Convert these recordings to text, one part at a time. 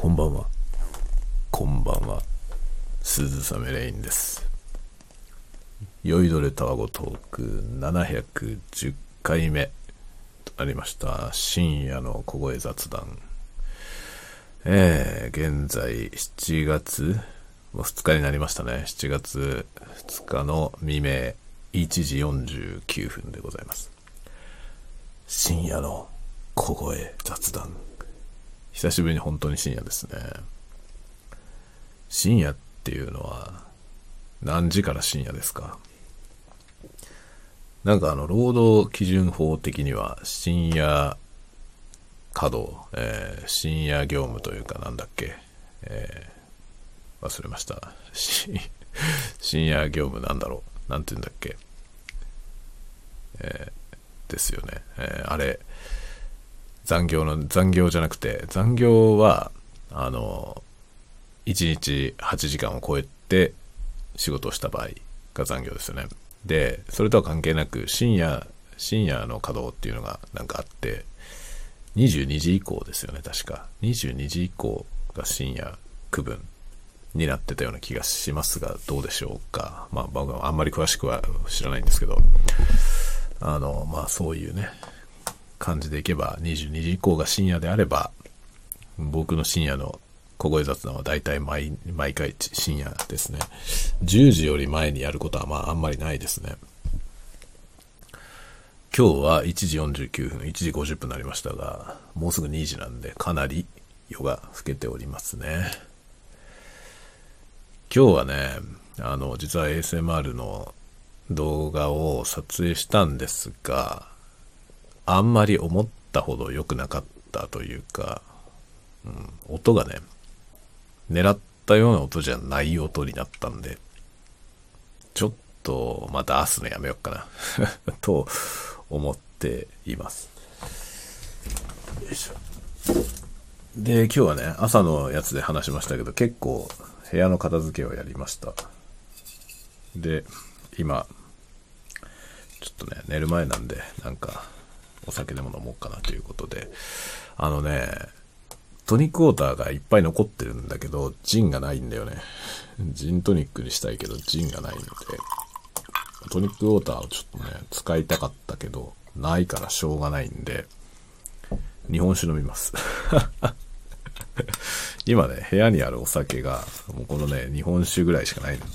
こんばんは。こんばんは。鈴雨レインです。酔いどれタワゴトーク710回目となりました。深夜の小声雑談。えー、現在7月、もう2日になりましたね。7月2日の未明1時49分でございます。深夜の小声雑談。久しぶりに本当に深夜ですね。深夜っていうのは何時から深夜ですか？なんかあの、労働基準法的には深夜稼働、えー深夜業務というかなんだっけ、えー忘れました。深夜業務なんだろうなんて言うんだっけえーですよね。えーあれ、残業の、残業じゃなくて、残業は、あの、1日8時間を超えて仕事をした場合が残業ですよね。で、それとは関係なく、深夜、深夜の稼働っていうのがなんかあって、22時以降ですよね、確か。22時以降が深夜区分になってたような気がしますが、どうでしょうか。まあ、僕はあんまり詳しくは知らないんですけど、あの、まあ、そういうね、感じでいけば、22時以降が深夜であれば、僕の深夜の小声雑談は大体毎毎回深夜ですね。10時より前にやることはまああんまりないですね。今日は1時49分、1時50分になりましたが、もうすぐ2時なんでかなり夜が更けておりますね。今日はね、あの、実は ASMR の動画を撮影したんですが、あんまり思ったほど良くなかったというか、うん、音がね、狙ったような音じゃない音になったんで、ちょっとまた出すのやめようかな、と思っています。よいしょ。で、今日はね、朝のやつで話しましたけど、結構部屋の片付けをやりました。で、今、ちょっとね、寝る前なんで、なんか、お酒でも飲もうかなということで、あのね、トニックウォーターがいっぱい残ってるんだけど、ジンがないんだよね。ジントニックにしたいけど、ジンがないので、トニックウォーターをちょっとね、使いたかったけど、ないからしょうがないんで、日本酒飲みます。今ね、部屋にあるお酒が、もうこのね、日本酒ぐらいしかないの。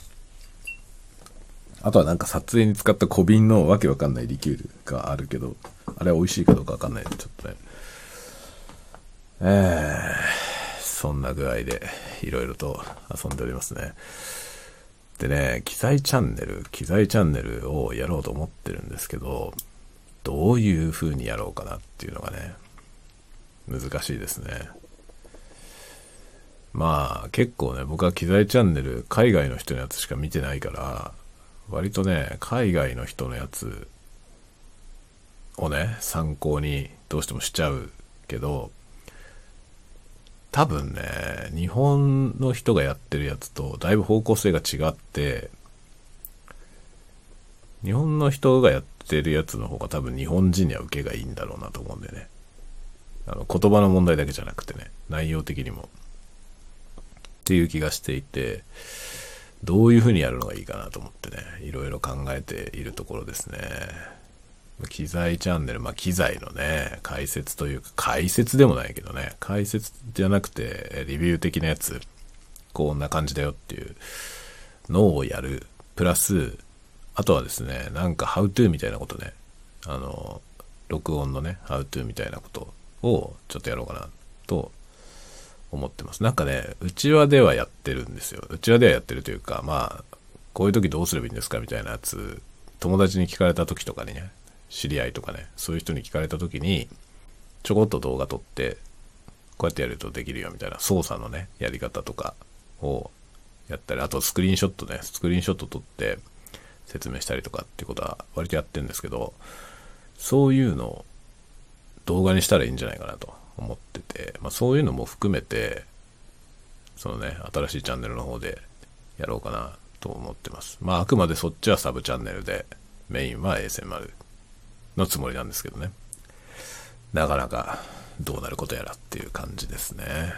あとはなんか撮影に使った小瓶のわけわかんないリキュールがあるけど、あれ美味しいかどうかわかんない、ちょっとね。えー、そんな具合でいろいろと遊んでおりますね。でね、機材チャンネル、機材チャンネルをやろうと思ってるんですけど、どういう風にやろうかなっていうのがね、難しいですね。まあ結構ね、僕は機材チャンネル海外の人のやつしか見てないから、割とね、海外の人のやつをね、参考にどうしてもしちゃうけど、多分ね、日本の人がやってるやつとだいぶ方向性が違って、日本の人がやってるやつの方が多分日本人には受けがいいんだろうなと思うんでね。あの言葉の問題だけじゃなくてね、内容的にも。っていう気がしていて、どういう風にやるのがいいかなと思ってね、いろいろ考えているところですね。機材チャンネル、まあ機材のね、解説というか、解説でもないけどね、解説じゃなくて、レビュー的なやつ、こんな感じだよっていうのをやる。プラス、あとはですね、なんか、ハウトゥーみたいなことね、あの、録音のね、ハウトゥーみたいなことをちょっとやろうかなと思ってます。なんかね、うちわではやってるんですよ。うちわではやってるというか、まあ、こういう時どうすればいいんですかみたいなやつ、友達に聞かれた時とかにね、知り合いとかね、そういう人に聞かれた時に、ちょこっと動画撮って、こうやってやるとできるよみたいな操作のね、やり方とかをやったり、あとスクリーンショットね、スクリーンショット撮って説明したりとかっていうことは割とやってるんですけど、そういうのを動画にしたらいいんじゃないかなと思ってて、まあそういうのも含めて、そのね、新しいチャンネルの方でやろうかなと思ってます。まああくまでそっちはサブチャンネルで、メインは ASMR のつもりなんですけどね。なかなかどうなることやらっていう感じですね。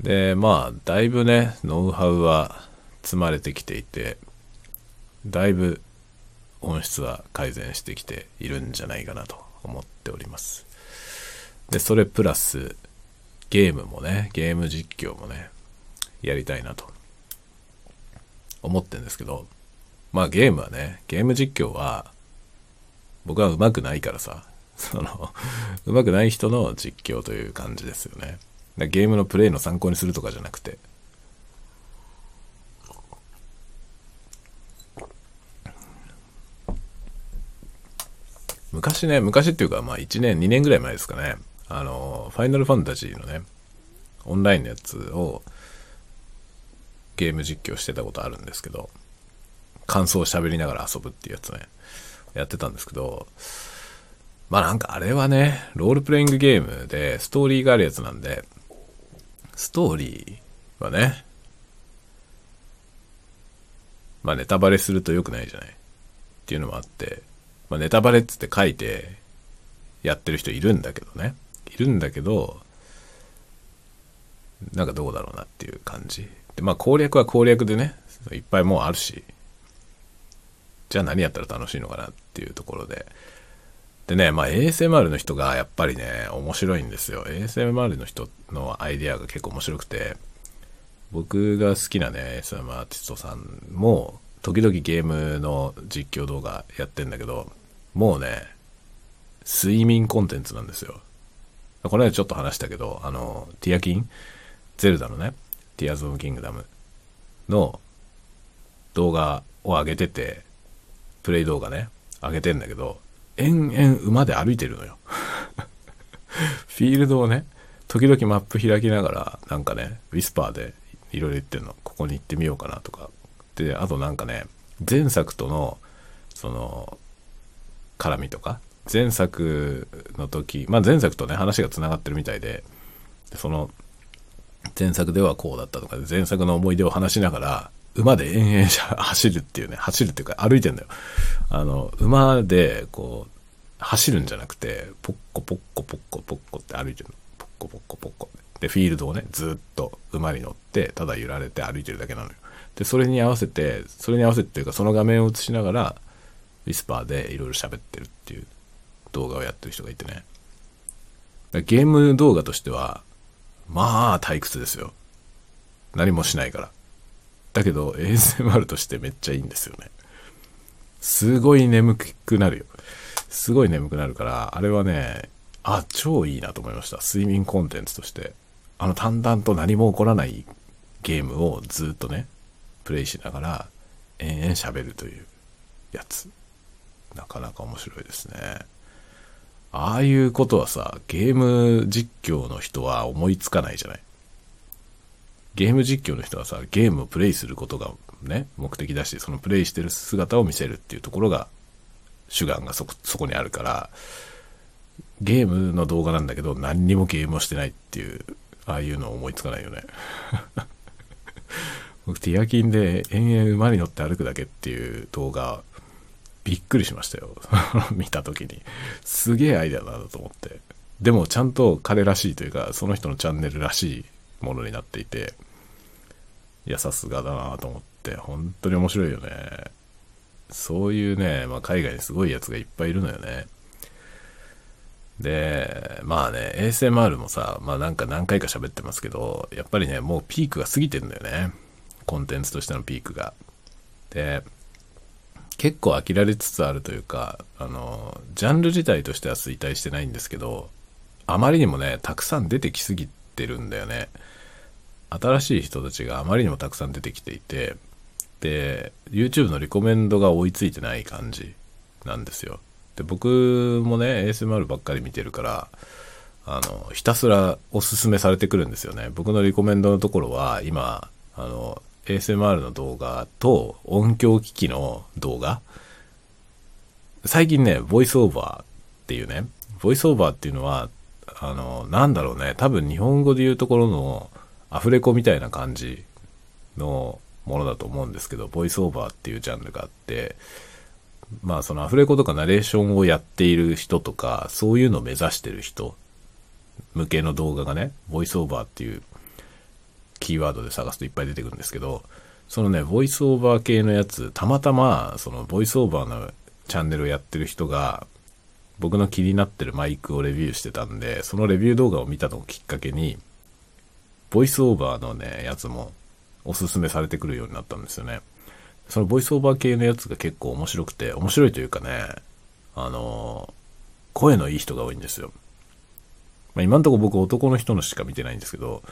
で、まあ、だいぶね、ノウハウは積まれてきていて、だいぶ音質は改善してきているんじゃないかなと思っております。で、それプラス、ゲームもね、ゲーム実況もね、やりたいなと思ってんですけど、まあゲームはね、ゲーム実況は、僕は上手くないからさ、その、上手くない人の実況という感じですよね。ゲームのプレイの参考にするとかじゃなくて、昔ね、昔っていうか、まあ1年、2年ぐらい前ですかね、あの、ファイナルファンタジーのね、オンラインのやつをゲーム実況してたことあるんですけど、感想を喋りながら遊ぶっていうやつね、やってたんですけど、まあなんかあれはね、ロールプレイングゲームでストーリーがあるやつなんで、ストーリーはね、まあネタバレすると良くないじゃない？っていうのもあって、まあ、ネタバレっつって書いてやってる人いるんだけどね。いるんだけど、なんかどうだろうなっていう感じ。で、まあ攻略は攻略でね、いっぱいもうあるし、じゃあ何やったら楽しいのかなっていうところで。でね、まあ ASMR の人がやっぱりね、面白いんですよ。ASMR の人のアイデアが結構面白くて、僕が好きなね、ASMR アーティストさんも、時々ゲームの実況動画やってんだけど、もうね、睡眠コンテンツなんですよ。この間ちょっと話したけど、あの、ティアキン？ゼルダのね、ティアズ・オブ・キングダムの動画を上げてて、プレイ動画ね、上げてんだけど、延々馬で歩いてるのよ。フィールドをね、時々マップ開きながら、なんかね、ウィスパーでいろいろ言ってんの。ここに行ってみようかなとか。で、あとなんかね、前作との、その、絡みとか前作の時まあ前作とね話がつながってるみたいでその前作ではこうだったとか前作の思い出を話しながら馬で延々走るっていうね走るっていうか歩いてんだよあの馬でこう走るんじゃなくてポッコポッコポッコポッコって歩いてるのポッコポッコポッコでフィールドをねずっと馬に乗ってただ揺られて歩いてるだけなのよでそれに合わせてそれに合わせてっていうかその画面を映しながらウィスパーでいろいろ喋ってるっていう動画をやってる人がいてね。ゲーム動画としては、まあ退屈ですよ。何もしないから。だけど ASMR としてめっちゃいいんですよね。すごい眠くなるよ。すごい眠くなるから、あれはね、あ、超いいなと思いました。睡眠コンテンツとして。あの淡々と何も起こらないゲームをずっとね、プレイしながら延々喋るというやつ。なかなか面白いですね。ああいうことはさ、ゲーム実況の人は思いつかないじゃない。ゲーム実況の人はさ、ゲームをプレイすることがね、目的だし、そのプレイしてる姿を見せるっていうところが、主眼がそこ、そこにあるから、ゲームの動画なんだけど、何にもゲームをしてないっていう、ああいうのを思いつかないよね。僕、ティアキンで延々馬に乗って歩くだけっていう動画びっくりしましたよ。見た時に。すげえアイデアだなと思って。でもちゃんと彼らしいというか、その人のチャンネルらしいものになっていて、いや、さすがだなと思って、本当に面白いよね。そういうね、まあ、海外にすごいやつがいっぱいいるのよね。で、まあね、ASMR もさ、まあなんか何回か喋ってますけど、やっぱりね、もうピークが過ぎてんだよね。コンテンツとしてのピークが。で、結構飽きられつつあるというか、あの、ジャンル自体としては衰退してないんですけど、あまりにもね、たくさん出てきすぎてるんだよね。新しい人たちがあまりにもたくさん出てきていて、で、YouTube のリコメンドが追いついてない感じなんですよ。で、僕もね、ASMR ばっかり見てるから、あの、ひたすらおすすめされてくるんですよね。僕のリコメンドのところは、今、あの、ASMR の動画と音響機器の動画最近ね、ボイスオーバーっていうね、ボイスオーバーっていうのは、あの、なんだろうね、多分日本語で言うところのアフレコみたいな感じのものだと思うんですけど、ボイスオーバーっていうジャンルがあって、まあそのアフレコとかナレーションをやっている人とか、そういうのを目指してる人向けの動画がね、ボイスオーバーっていうキーワードで探すといっぱい出てくるんですけど、そのね、ボイスオーバー系のやつ、たまたま、そのボイスオーバーのチャンネルをやってる人が、僕の気になってるマイクをレビューしてたんで、そのレビュー動画を見たのをきっかけに、ボイスオーバーのね、やつもおすすめされてくるようになったんですよね。そのボイスオーバー系のやつが結構面白くて、面白いというかね、あの、声のいい人が多いんですよ。まあ、今んとこ僕男の人のしか見てないんですけど、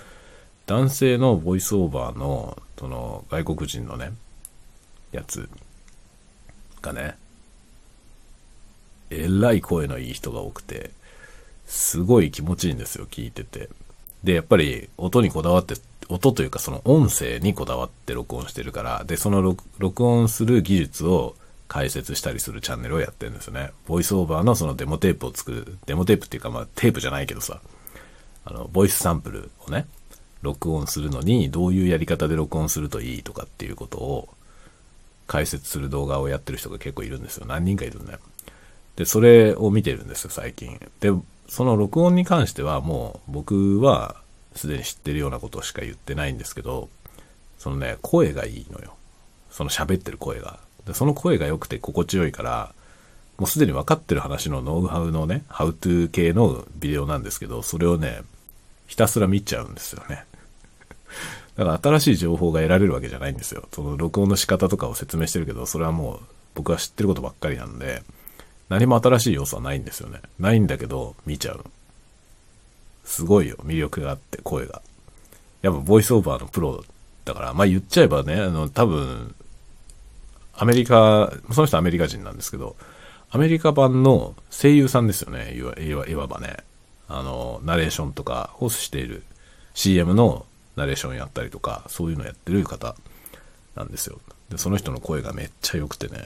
男性のボイスオーバーの、その外国人のね、やつがね、えらい声のいい人が多くて、すごい気持ちいいんですよ、聞いてて。で、やっぱり音にこだわって、音というかその音声にこだわって録音してるから、で、その録音する技術を解説したりするチャンネルをやってるんですね。ボイスオーバーのそのデモテープを作る、デモテープっていうかまあテープじゃないけどさ、あの、ボイスサンプルをね、録音するのにどういうやり方で録音するといいとかっていうことを解説する動画をやってる人が結構いるんですよ。何人かいるんだよ。で、それを見てるんですよ、最近。で、その録音に関してはもう僕はすでに知ってるようなことしか言ってないんですけど、そのね、声がいいのよ。その喋ってる声が。でその声が良くて心地よいから、もうすでに分かってる話のノウハウのね、ハウトゥー系のビデオなんですけど、それをね、ひたすら見ちゃうんですよね。だから新しい情報が得られるわけじゃないんですよ。その録音の仕方とかを説明してるけど、それはもう僕は知ってることばっかりなんで、何も新しい要素はないんですよね。ないんだけど、見ちゃう。すごいよ、魅力があって、声が。やっぱボイスオーバーのプロだから、まあ言っちゃえばね、あの、多分、アメリカ、その人アメリカ人なんですけど、アメリカ版の声優さんですよね、いわいわいわばね。あの、ナレーションとかをしている CM のナレーションやったりとか、そういうのやってる方なんですよ。で、その人の声がめっちゃ良くてね、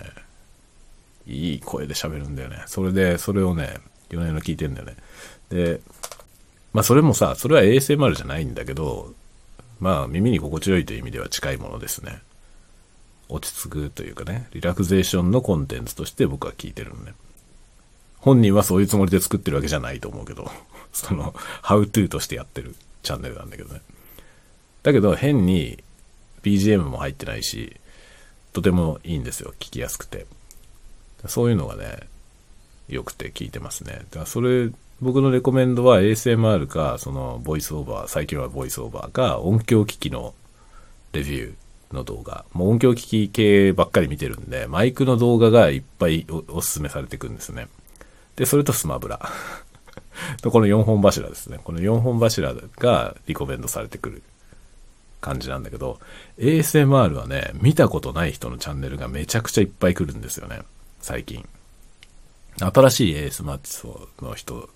いい声で喋るんだよね。それで、それをね、4年の聞いてんだよね。で、まあそれもさ、それは ASMR じゃないんだけど、まあ耳に心地よいという意味では近いものですね。落ち着くというかね、リラクゼーションのコンテンツとして僕は聞いてるのね。本人はそういうつもりで作ってるわけじゃないと思うけど、その、ハウトゥーとしてやってるチャンネルなんだけどね。だけど変に BGM も入ってないし、とてもいいんですよ。聞きやすくて。そういうのがね、良くて聞いてますね。だからそれ、僕のレコメンドは ASMR か、そのボイスオーバー、最近はボイスオーバーか、音響機器のレビューの動画。もう音響機器系ばっかり見てるんで、マイクの動画がいっぱいおすすめされてくるんですね。で、それとスマブラ。この4本柱ですね。この4本柱がリコメンドされてくる感じなんだけど、ASMR はね、見たことない人のチャンネルがめちゃくちゃいっぱい来るんですよね。最近。新しいエースマッチの人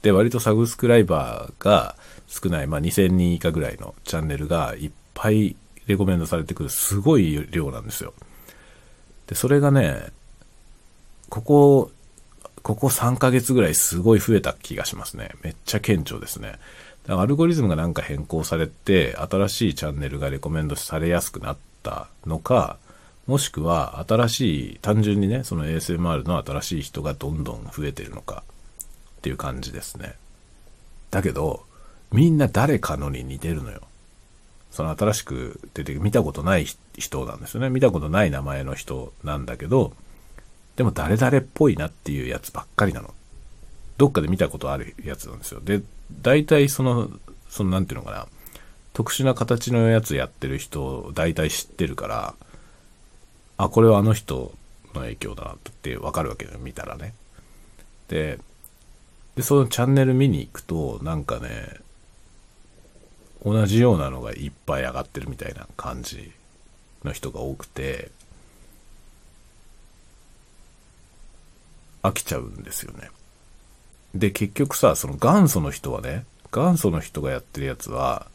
で割とサブスクライバーが少ない、まあ、2000人以下ぐらいのチャンネルがいっぱいレコメンドされてくるすごい量なんですよ。で、それがね、ここ、ここ3ヶ月ぐらいすごい増えた気がしますね。めっちゃ顕著ですね。だからアルゴリズムがなんか変更されて、新しいチャンネルがレコメンドされやすくなったのか、もしくは新しい、単純にね、その ASMR の新しい人がどんどん増えてるのかっていう感じですね。だけど、みんな誰かのに似てるのよ。その新しく出て、見たことない人なんですよね。見たことない名前の人なんだけど、でも誰々っぽいなっていうやつばっかりなの。どっかで見たことあるやつなんですよ。で、大体その、そのなんていうのかな、特殊な形のやつやってる人を大体知ってるから、あ、これはあの人の影響だってわかるわけよ、見たらね。で、で、そのチャンネル見に行くと、なんかね、同じようなのがいっぱい上がってるみたいな感じの人が多くて、飽きちゃうんですよね。で、結局さ、その元祖の人はね、元祖の人がやってるやつは、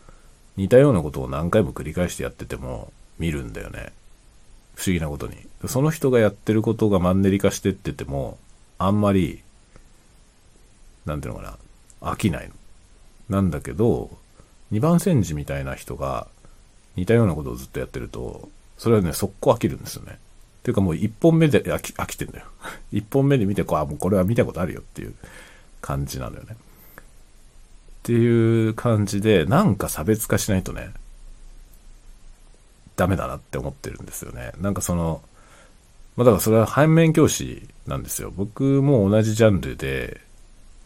似たようなことを何回も繰り返してやってても見るんだよね。不思議なことに。その人がやってることがマンネリ化してってても、あんまり、なんていうのかな、飽きないの。なんだけど、二番煎じみたいな人が似たようなことをずっとやってると、それはね、速攻飽きるんですよね。っていうかもう一本目で飽き飽きてんだよ。一本目で見てこう、あ、もうこれは見たことあるよっていう感じなのよね。っていう感じで、なんか差別化しないとね、ダメだなって思ってるんですよね。なんかその、まあだからそれは反面教師なんですよ。僕も同じジャンルで、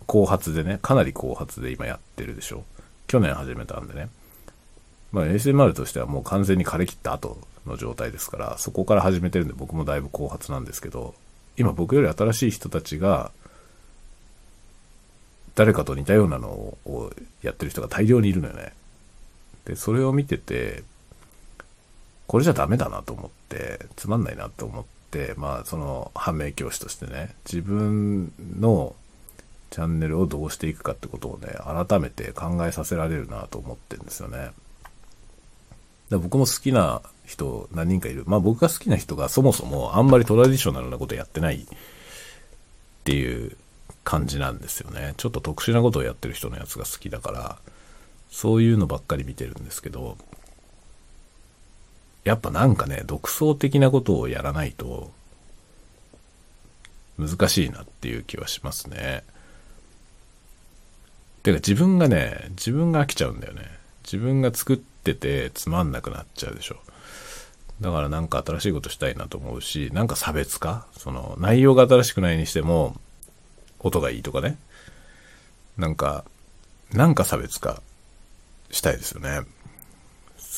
後発でね、かなり後発で今やってるでしょ。去年始めたんでね。まあ ASMR としてはもう完全に枯れ切った後の状態ですから、そこから始めてるんで僕もだいぶ後発なんですけど、今僕より新しい人たちが、誰かと似たようなのをやってる人が大量にいるのよね。で、それを見てて、これじゃダメだなと思って、つまんないなと思って、まあその反面教師としてね、自分のチャンネルをどうしていくかってことをね、改めて考えさせられるなと思ってるんですよね。だ僕も好きな人何人かいる。まあ僕が好きな人がそもそもあんまりトラディショナルなことやってないっていう感じなんですよね。ちょっと特殊なことをやってる人のやつが好きだから、そういうのばっかり見てるんですけど、やっぱなんかね、独創的なことをやらないと、難しいなっていう気はしますね。てか自分がね、自分が飽きちゃうんだよね。自分が作っててつまんなくなっちゃうでしょ。だからなんか新しいことしたいなと思うし、なんか差別化？その内容が新しくないにしても、音がいいとかね。なんか、なんか差別化したいですよね。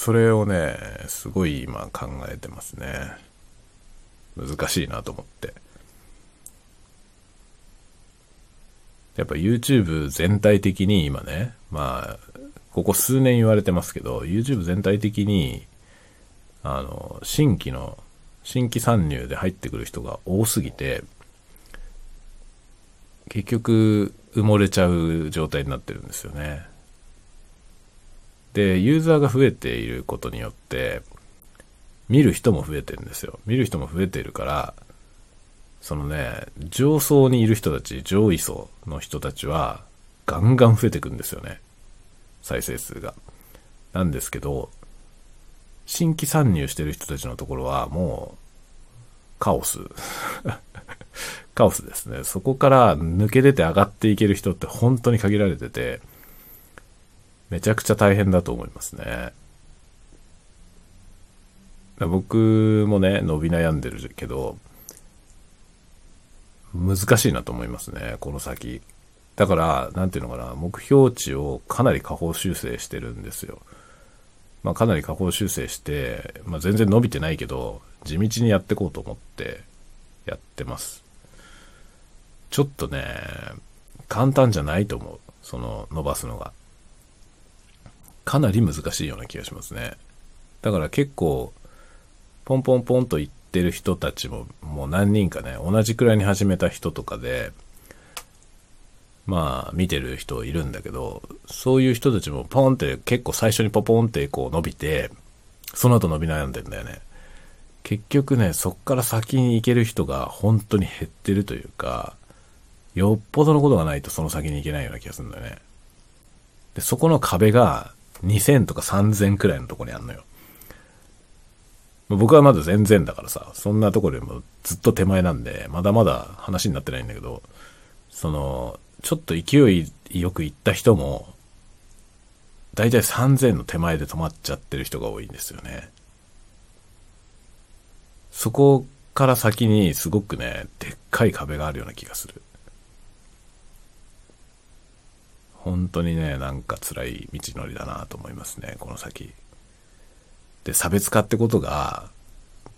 それをね、すごい今考えてますね。難しいなと思って。やっぱ YouTube 全体的に今ね、まあ、ここ数年言われてますけど、YouTube 全体的に、あの、新規の、新規参入で入ってくる人が多すぎて、結局埋もれちゃう状態になってるんですよね。で、ユーザーが増えていることによって、見る人も増えてるんですよ。見る人も増えているから、そのね、上層にいる人たち、上位層の人たちは、ガンガン増えてくんですよね。再生数が。なんですけど、新規参入してる人たちのところはもう、カオス。カオスですね。そこから抜け出て上がっていける人って本当に限られてて、めちゃくちゃ大変だと思いますね。僕もね、伸び悩んでるけど、難しいなと思いますね、この先。だから、なんていうのかな、目標値をかなり下方修正してるんですよ。まあ、かなり下方修正して、まあ、全然伸びてないけど、地道にやってこうと思ってやってます。ちょっとね、簡単じゃないと思う。その、伸ばすのが。かなり難しいような気がしますね。だから結構、ポンポンポンと言ってる人たちも、もう何人かね、同じくらいに始めた人とかで、まあ、見てる人いるんだけど、そういう人たちもポンって結構最初にポポンってこう伸びて、その後伸び悩んでんだよね。結局ね、そっから先に行ける人が本当に減ってるというか、よっぽどのことがないとその先に行けないような気がするんだよね。で、そこの壁が2000とか3000くらいのとこにあんのよ。僕はまだ全然だからさ、そんなとこでもずっと手前なんで、まだまだ話になってないんだけど、その、ちょっと勢いよく行った人も、だいたい3000の手前で止まっちゃってる人が多いんですよね。そこから先にすごくね、でっかい壁があるような気がする。本当にね、なんか辛い道のりだなと思いますね、この先。で、差別化ってことが、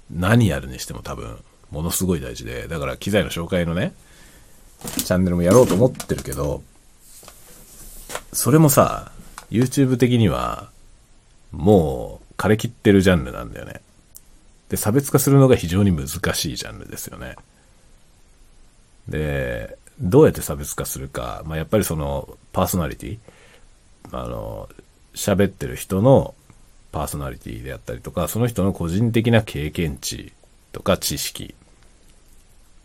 何やるにしても多分、ものすごい大事で、だから機材の紹介のね、チャンネルもやろうと思ってるけど、それもさ、YouTube 的には、もう、枯れ切ってるジャンルなんだよね。で、差別化するのが非常に難しいジャンルですよね。で、どうやって差別化するか、まあ、やっぱりそのパーソナリティ、あの、喋ってる人のパーソナリティであったりとか、その人の個人的な経験値とか知識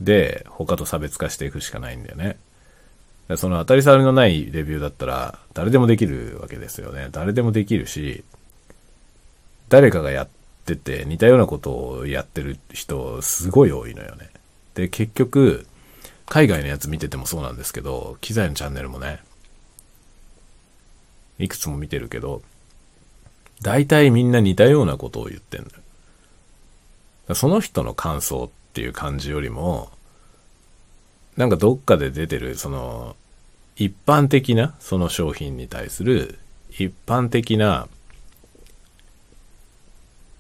で他と差別化していくしかないんだよね。その当たり障りのないレビューだったら誰でもできるわけですよね。誰でもできるし、誰かがやってて似たようなことをやってる人すごい多いのよね。で、結局、海外のやつ見ててもそうなんですけど、機材のチャンネルもね、いくつも見てるけど、大体みんな似たようなことを言ってんのよ。その人の感想っていう感じよりも、なんかどっかで出てる、その、一般的な、その商品に対する、一般的な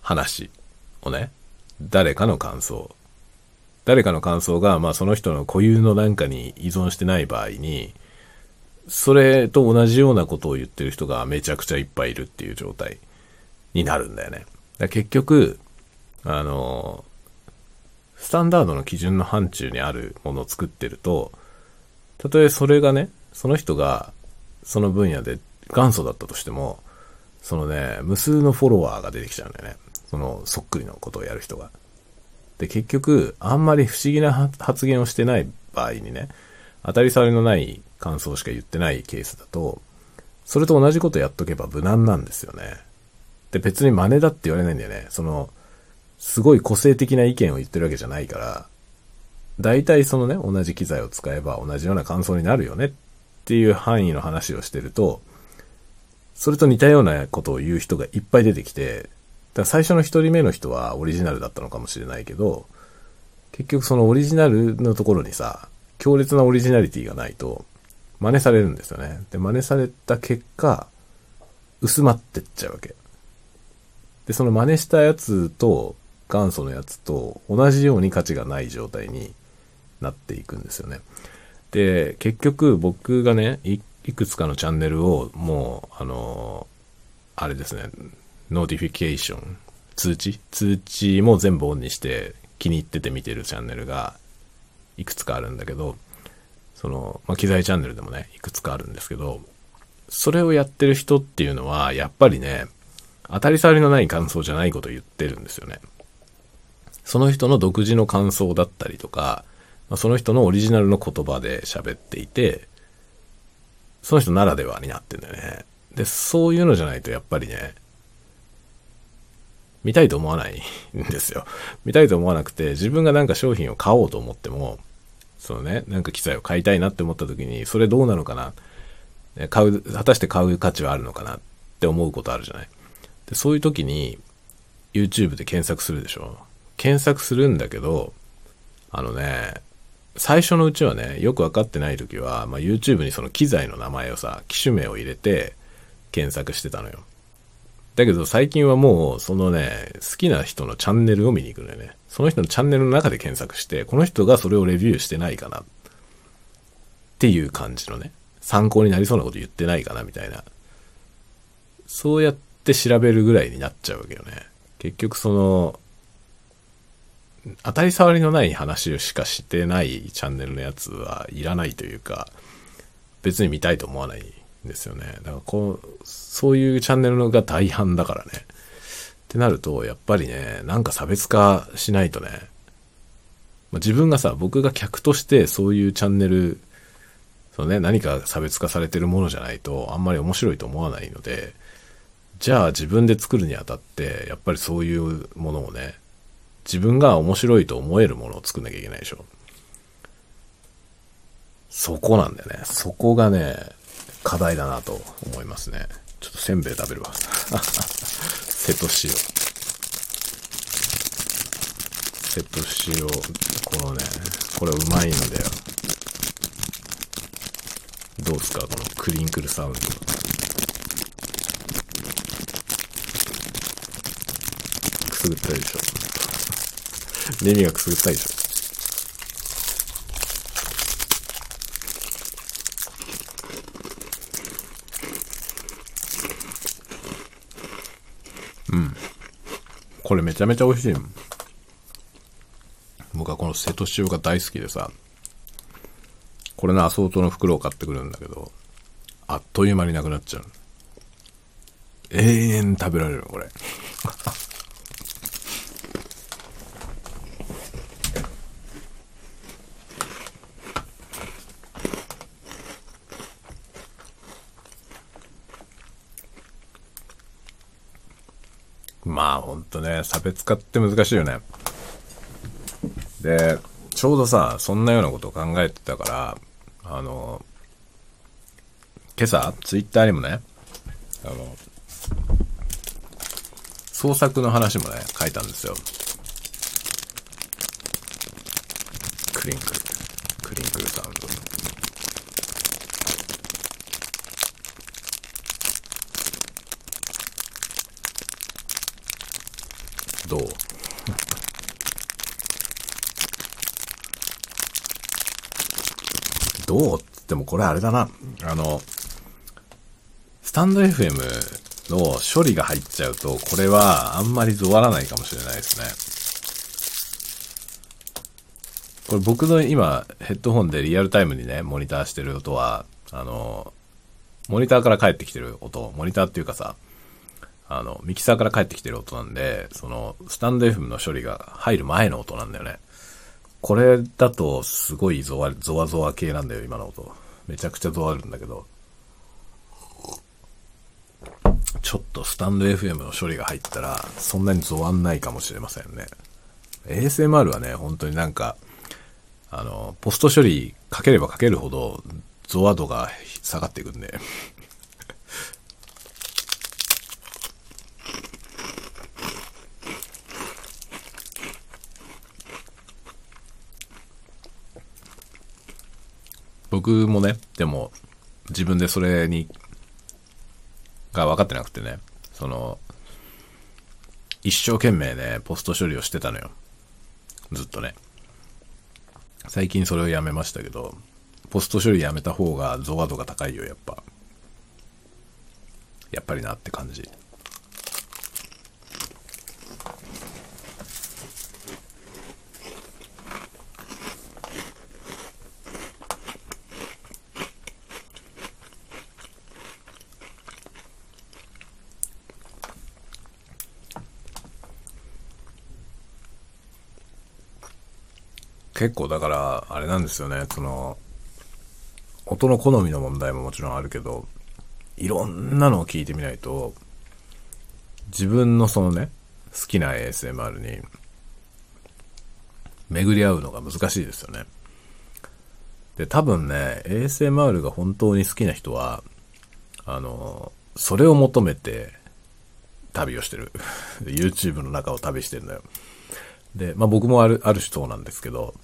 話をね、誰かの感想。誰かの感想が、まあその人の固有のなんかに依存してない場合に、それと同じようなことを言ってる人がめちゃくちゃいっぱいいるっていう状態になるんだよね。だ結局、あの、スタンダードの基準の範疇にあるものを作ってると、たとえそれがね、その人がその分野で元祖だったとしても、そのね、無数のフォロワーが出てきちゃうんだよね。そのそっくりのことをやる人が。で、結局、あんまり不思議な発言をしてない場合にね、当たり障りのない感想しか言ってないケースだと、それと同じことやっとけば無難なんですよね。で、別に真似だって言われないんだよね。その、すごい個性的な意見を言ってるわけじゃないから、大体そのね、同じ機材を使えば同じような感想になるよねっていう範囲の話をしてると、それと似たようなことを言う人がいっぱい出てきて、だ最初の一人目の人はオリジナルだったのかもしれないけど、結局そのオリジナルのところにさ、強烈なオリジナリティがないと、真似されるんですよね。で、真似された結果、薄まってっちゃうわけ。で、その真似したやつと、元祖のやつと同じように価値がない状態になっていくんですよね。で、結局僕がね、いくつかのチャンネルをもう、あのあれですね、 notification、通知？通知も全部オンにして気に入ってて見てるチャンネルがいくつかあるんだけど、その、まあ、機材チャンネルでもね、いくつかあるんですけど、それをやってる人っていうのは、やっぱりね、当たり障りのない感想じゃないことを言ってるんですよね。その人の独自の感想だったりとか、まあ、その人のオリジナルの言葉で喋っていて、その人ならではになってんだよね。で、そういうのじゃないとやっぱりね、見たいと思わないんですよ。見たいと思わなくて、自分がなんか商品を買おうと思っても、そのね、なんか機材を買いたいなって思った時に、それどうなのかな？買う、果たして買う価値はあるのかな？って思うことあるじゃない。で、そういう時に、YouTube で検索するでしょ？検索するんだけど、あのね、最初のうちはね、よくわかってない時は、まあ、YouTube にその機材の名前をさ、機種名を入れて検索してたのよ。だけど最近はもう、そのね、好きな人のチャンネルを見に行くのよね。その人のチャンネルの中で検索して、この人がそれをレビューしてないかなっていう感じのね、参考になりそうなこと言ってないかなみたいな。そうやって調べるぐらいになっちゃうわけよね。結局その、当たり障りのない話をしかしてないチャンネルのやつはいらないというか、別に見たいと思わないですよね。だからこう、そういうチャンネルが大半だからね。ってなると、やっぱりね、なんか差別化しないとね、まあ、自分がさ、僕が客としてそういうチャンネル、そうね、何か差別化されてるものじゃないと、あんまり面白いと思わないので、じゃあ自分で作るにあたって、やっぱりそういうものをね、自分が面白いと思えるものを作んなきゃいけないでしょ。そこなんだよね。そこがね、課題だなと思いますね。ちょっとせんべい食べるわ。瀬戸塩。瀬戸塩、このね、これうまいのだよ。どうすか？このクリンクルサウンド。くすぐったいでしょ。耳がくすぐったいでしょ。うんこれめちゃめちゃ美味しい僕はこの瀬戸塩が大好きでさ、これのアソートの袋を買ってくるんだけど、あっという間になくなっちゃう。永遠食べられるこれ。まあほんとね、差別化って難しいよね。で、ちょうどさ、そんなようなことを考えてたから、あの、今朝、ツイッターにもね、あの、創作の話もね、書いたんですよ。クリンク、クリンク。どうどう？っつってもこれあれだな。あの、スタンド FM の処理が入っちゃうと、これはあんまり終わらないかもしれないですね。これ僕の今ヘッドホンでリアルタイムにね、モニターしてる音は、あの、モニターから返ってきてる音、モニターっていうかさ、あの、ミキサーから返ってきてる音なんで、その、スタンド FM の処理が入る前の音なんだよね。これだとすごいゾワ、ゾワゾワ系なんだよ、今の音。めちゃくちゃゾワるんだけど。ちょっとスタンド FM の処理が入ったら、そんなにゾワんないかもしれませんね。ASMR はね、本当になんか、あの、ポスト処理かければかけるほど、ゾワ度が下がっていくんで。僕もね、でも、自分でそれに、が分かってなくてね、その、一生懸命ね、ポスト処理をしてたのよ。ずっとね。最近それをやめましたけど、ポスト処理やめた方がゾワ度が高いよ、やっぱ。やっぱりなって感じ。結構だから、あれなんですよね、その、音の好みの問題ももちろんあるけど、いろんなのを聞いてみないと、自分のそのね、好きな ASMR に、巡り合うのが難しいですよね。で、多分ね、ASMR が本当に好きな人は、あの、それを求めて旅をしてる。YouTube の中を旅してるのよ。で、まあ僕もある、ある種そうなんですけど、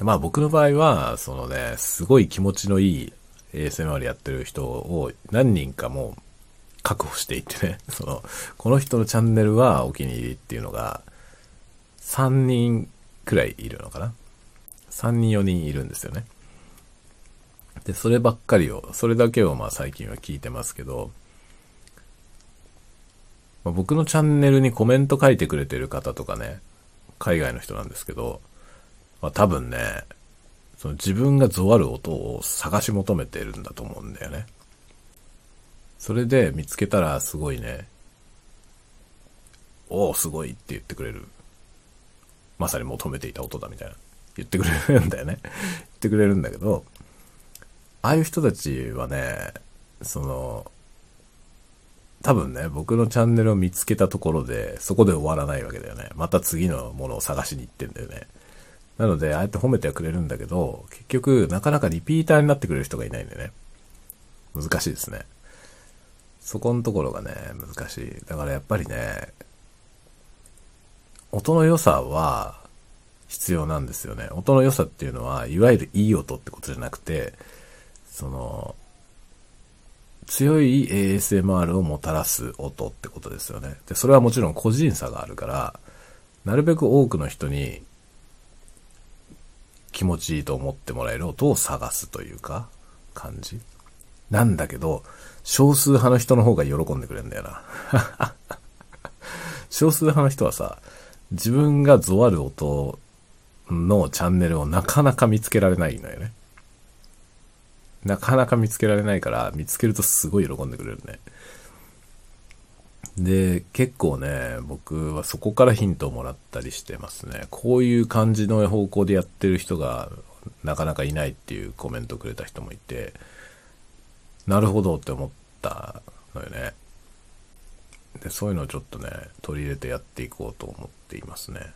まあ僕の場合は、そのね、すごい気持ちのいい ASMR やってる人を何人かもう確保していってね、その、この人のチャンネルはお気に入りっていうのが、3人くらいいるのかな ?3 人4人いるんですよね。で、そればっかりを、それだけをまあ最近は聞いてますけど、まあ、僕のチャンネルにコメント書いてくれてる方とかね、海外の人なんですけど、まあ、多分ね、その自分がゾワる音を探し求めてるんだと思うんだよね。それで見つけたらすごいね、おお、すごいって言ってくれる。まさに求めていた音だみたいな。言ってくれるんだよね。言ってくれるんだけど、ああいう人たちはね、その、多分ね、僕のチャンネルを見つけたところで、そこで終わらないわけだよね。また次のものを探しに行ってんだよね。なので、ああやって褒めてはくれるんだけど、結局、なかなかリピーターになってくれる人がいないんでね。難しいですね。そこのところがね、難しい。だからやっぱりね、音の良さは必要なんですよね。音の良さっていうのは、いわゆるいい音ってことじゃなくて、その、強い ASMR をもたらす音ってことですよね。で、それはもちろん個人差があるから、なるべく多くの人に気持ちいいと思ってもらえる音を探すというか、感じ。なんだけど、少数派の人の方が喜んでくれるんだよな。少数派の人はさ、自分がゾワる音のチャンネルをなかなか見つけられないのよね。なかなか見つけられないから、見つけるとすごい喜んでくれるね。で、結構ね、僕はそこからヒントをもらったりしてますね。こういう感じの方向でやってる人がなかなかいないっていうコメントをくれた人もいて、なるほどって思ったのよね。で、そういうのをちょっとね、取り入れてやっていこうと思っていますね。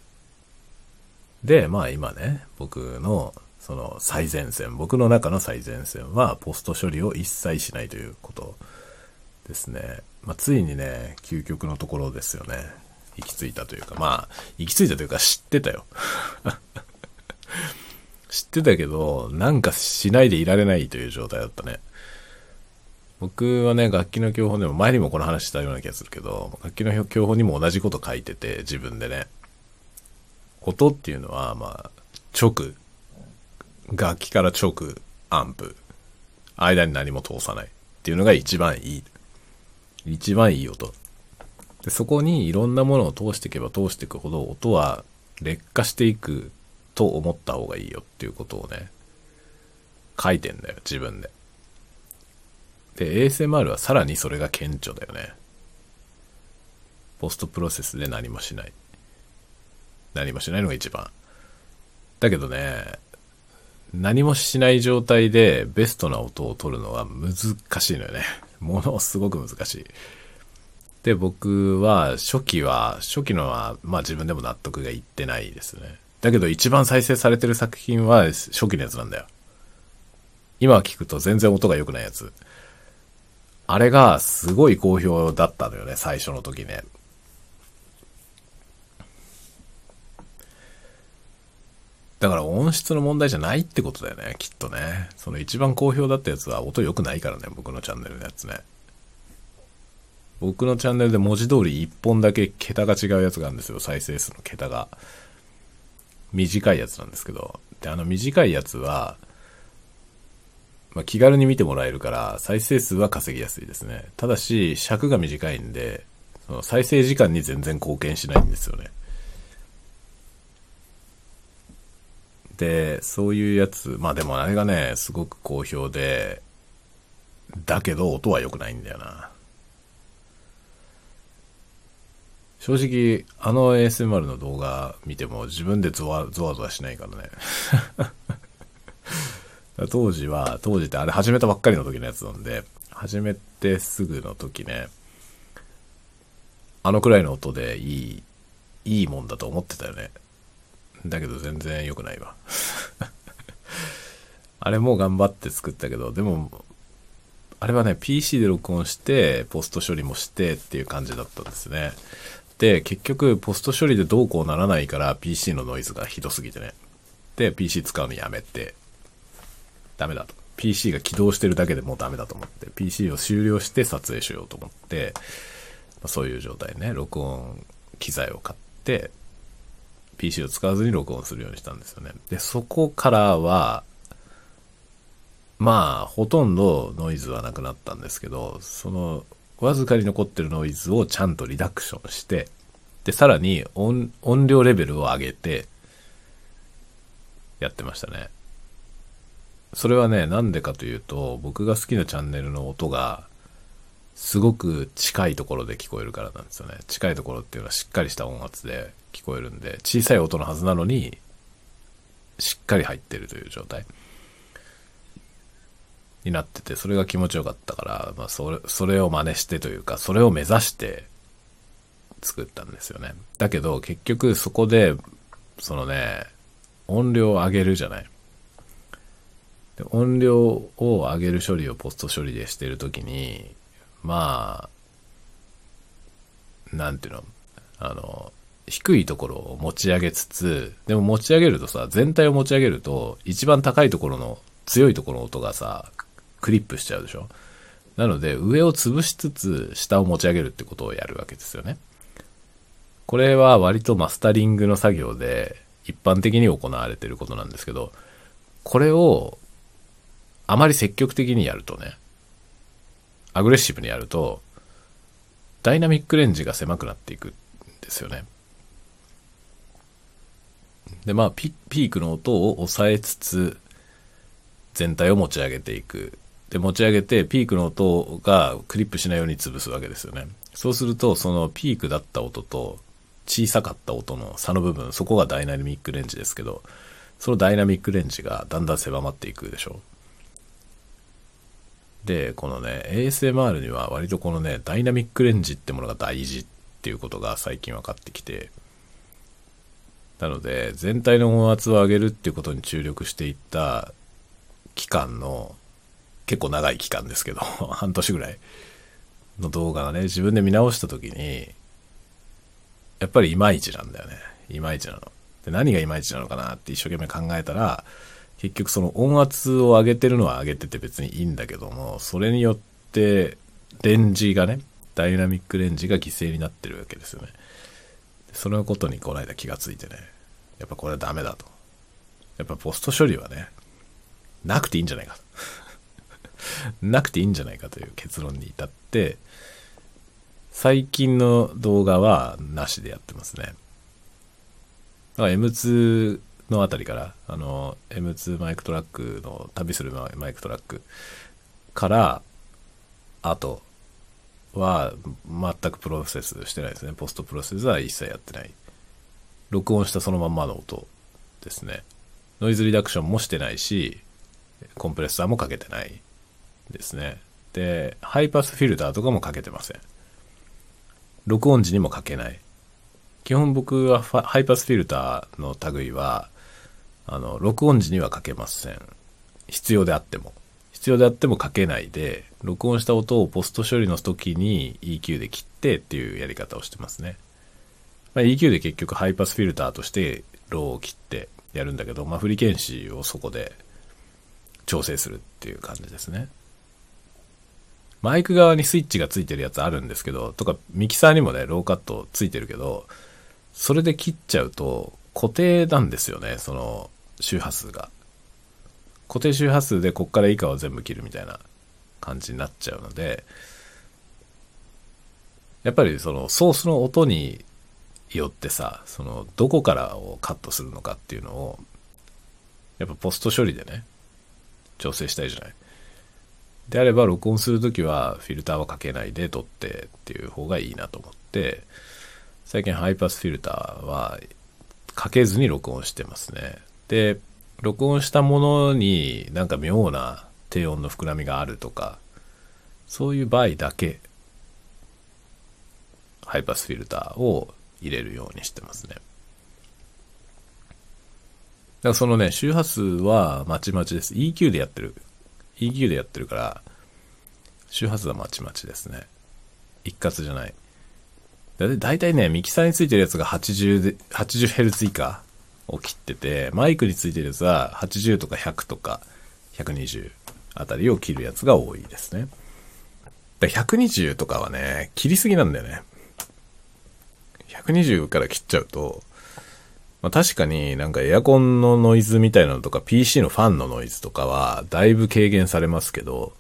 で、まあ今ね、僕のその最前線、僕の中の最前線はポスト処理を一切しないということですね。まあ、ついにね、究極のところですよね。行き着いたというか、まあ、行き着いたというか知ってたよ。知ってたけど、なんかしないでいられないという状態だったね。僕はね、楽器の教本でも前にもこの話したような気がするけど、楽器の教本にも同じこと書いてて、自分でね。音っていうのは、まあ、直、楽器から直、アンプ、間に何も通さないっていうのが一番いい。一番いい音。でそこにいろんなものを通していけば通していくほど音は劣化していくと思った方がいいよっていうことをね、書いてんだよ、自分で。で、ASMR はさらにそれが顕著だよね。ポストプロセスで何もしない。何もしないのが一番。だけどね、何もしない状態でベストな音を取るのは難しいのよね。ものすごく難しい。で、僕は初期は、初期のは、まあ自分でも納得がいってないですね。だけど一番再生されてる作品は初期のやつなんだよ。今聞くと全然音が良くないやつ。あれがすごい好評だったのよね、最初の時ね。だから音質の問題じゃないってことだよね、きっとね。その一番好評だったやつは音良くないからね、僕のチャンネルのやつね。僕のチャンネルで文字通り一本だけ桁が違うやつがあるんですよ、再生数の桁が。短いやつなんですけど。で、あの短いやつは、まあ、気軽に見てもらえるから再生数は稼ぎやすいですね。ただし尺が短いんで、その再生時間に全然貢献しないんですよね。で、そういうやつ、まあでもあれがね、すごく好評で、だけど音は良くないんだよな。正直、あの ASMR の動画見ても自分でゾワゾワゾワしないからね。当時は、当時ってあれ始めたばっかりの時のやつなんで、始めてすぐの時ね、あのくらいの音でいい、いいもんだと思ってたよね。だけど全然良くないわ。あれも頑張って作ったけど、でも、あれはね、PC で録音して、ポスト処理もしてっていう感じだったんですね。で、結局、ポスト処理でどうこうならないから、PC のノイズがひどすぎてね。で、PC 使うのやめて、ダメだと。PC が起動してるだけでもうダメだと思って、PC を終了して撮影しようと思って、まそういう状態ね、録音機材を買って、PC を使わずに録音するようにしたんですよね。で、そこからは、まあ、ほとんどノイズはなくなったんですけど、その、わずかに残ってるノイズをちゃんとリダクションして、で、さらに音量レベルを上げて、やってましたね。それはね、なんでかというと、僕が好きなチャンネルの音が、すごく近いところで聞こえるからなんですよね。近いところっていうのはしっかりした音圧でこえるんで、小さい音のはずなのに、しっかり入ってるという状態になってて、それが気持ちよかったから、まあ、それ、それを真似してというか、それを目指して作ったんですよね。だけど、結局そこで、そのね、音量を上げるじゃない。で音量を上げる処理をポスト処理でしてるときに、まあ、なんていうの、あの、低いところを持ち上げつつ、でも持ち上げるとさ、全体を持ち上げると、一番高いところの強いところの音がさ、クリップしちゃうでしょ？なので、上を潰しつつ、下を持ち上げるってことをやるわけですよね。これは割とマスタリングの作業で、一般的に行われてることなんですけど、これをあまり積極的にやるとね、アグレッシブにやると、ダイナミックレンジが狭くなっていくんですよね。で、まあピ、ピークの音を抑えつつ、全体を持ち上げていく。で、持ち上げて、ピークの音がクリップしないように潰すわけですよね。そうすると、そのピークだった音と、小さかった音の差の部分、そこがダイナミックレンジですけど、そのダイナミックレンジがだんだん狭まっていくでしょう。で、このね、ASMR には割とこのね、ダイナミックレンジってものが大事っていうことが最近分かってきて、なので、全体の音圧を上げるっていうことに注力していった期間の、結構長い期間ですけど、半年ぐらいの動画がね、自分で見直した時に、やっぱりいまいちなんだよね。いまいちなの。で、何がいまいちなのかなって一生懸命考えたら、結局その音圧を上げてるのは上げてて別にいいんだけども、それによってレンジがね、ダイナミックレンジが犠牲になってるわけですよね。そのことにこの間気がついてね、やっぱこれはダメだと。やっぱポスト処理はね、なくていいんじゃないかと。なくていいんじゃないかという結論に至って、最近の動画はなしでやってますね。だから M2 のあたりから、あの、M2 MicTrak の旅する MicTrak から、あとは全くプロセスしてないですね。ポストプロセスは一切やってない。録音したそのまんまの音ですね。ノイズリダクションもしてないし、コンプレッサーもかけてないですね。で、ハイパスフィルターとかもかけてません。録音時にもかけない。基本僕はハイパスフィルターの類は、あの、録音時にはかけません。必要であっても。必要であってもかけないで、録音した音をポスト処理の時に EQ で切ってっていうやり方をしてますね。まあ、EQ で結局ハイパスフィルターとしてローを切ってやるんだけど、まあ、 frequency をそこで調整するっていう感じですね。マイク側にスイッチがついてるやつあるんですけど、とかミキサーにもね、ローカットついてるけど、それで切っちゃうと固定なんですよね、その周波数が。固定周波数でこっから以下は全部切るみたいな感じになっちゃうので、やっぱりそのソースの音によってさ、そのどこからをカットするのかっていうのを、やっぱポスト処理でね、調整したいじゃない。であれば録音するときはフィルターはかけないで撮ってっていう方がいいなと思って、最近ハイパスフィルターはかけずに録音してますね。で、録音したものになんか妙な低音の膨らみがあるとか、そういう場合だけ、ハイパスフィルターを入れるようにしてますね。だからそのね、周波数はまちまちです。EQ でやってる。EQ でやってるから、周波数はまちまちですね。一括じゃない。だいたいね、ミキサーについてるやつが80で、80Hz 以下を切ってて、マイクについてるやつは80とか100とか120あたりを切るやつが多いですね。だ120とかはね、切りすぎなんだよね。120から切っちゃうと、まあ、確かになんかエアコンのノイズみたいなのとか PC のファンのノイズとかはだいぶ軽減されますけど、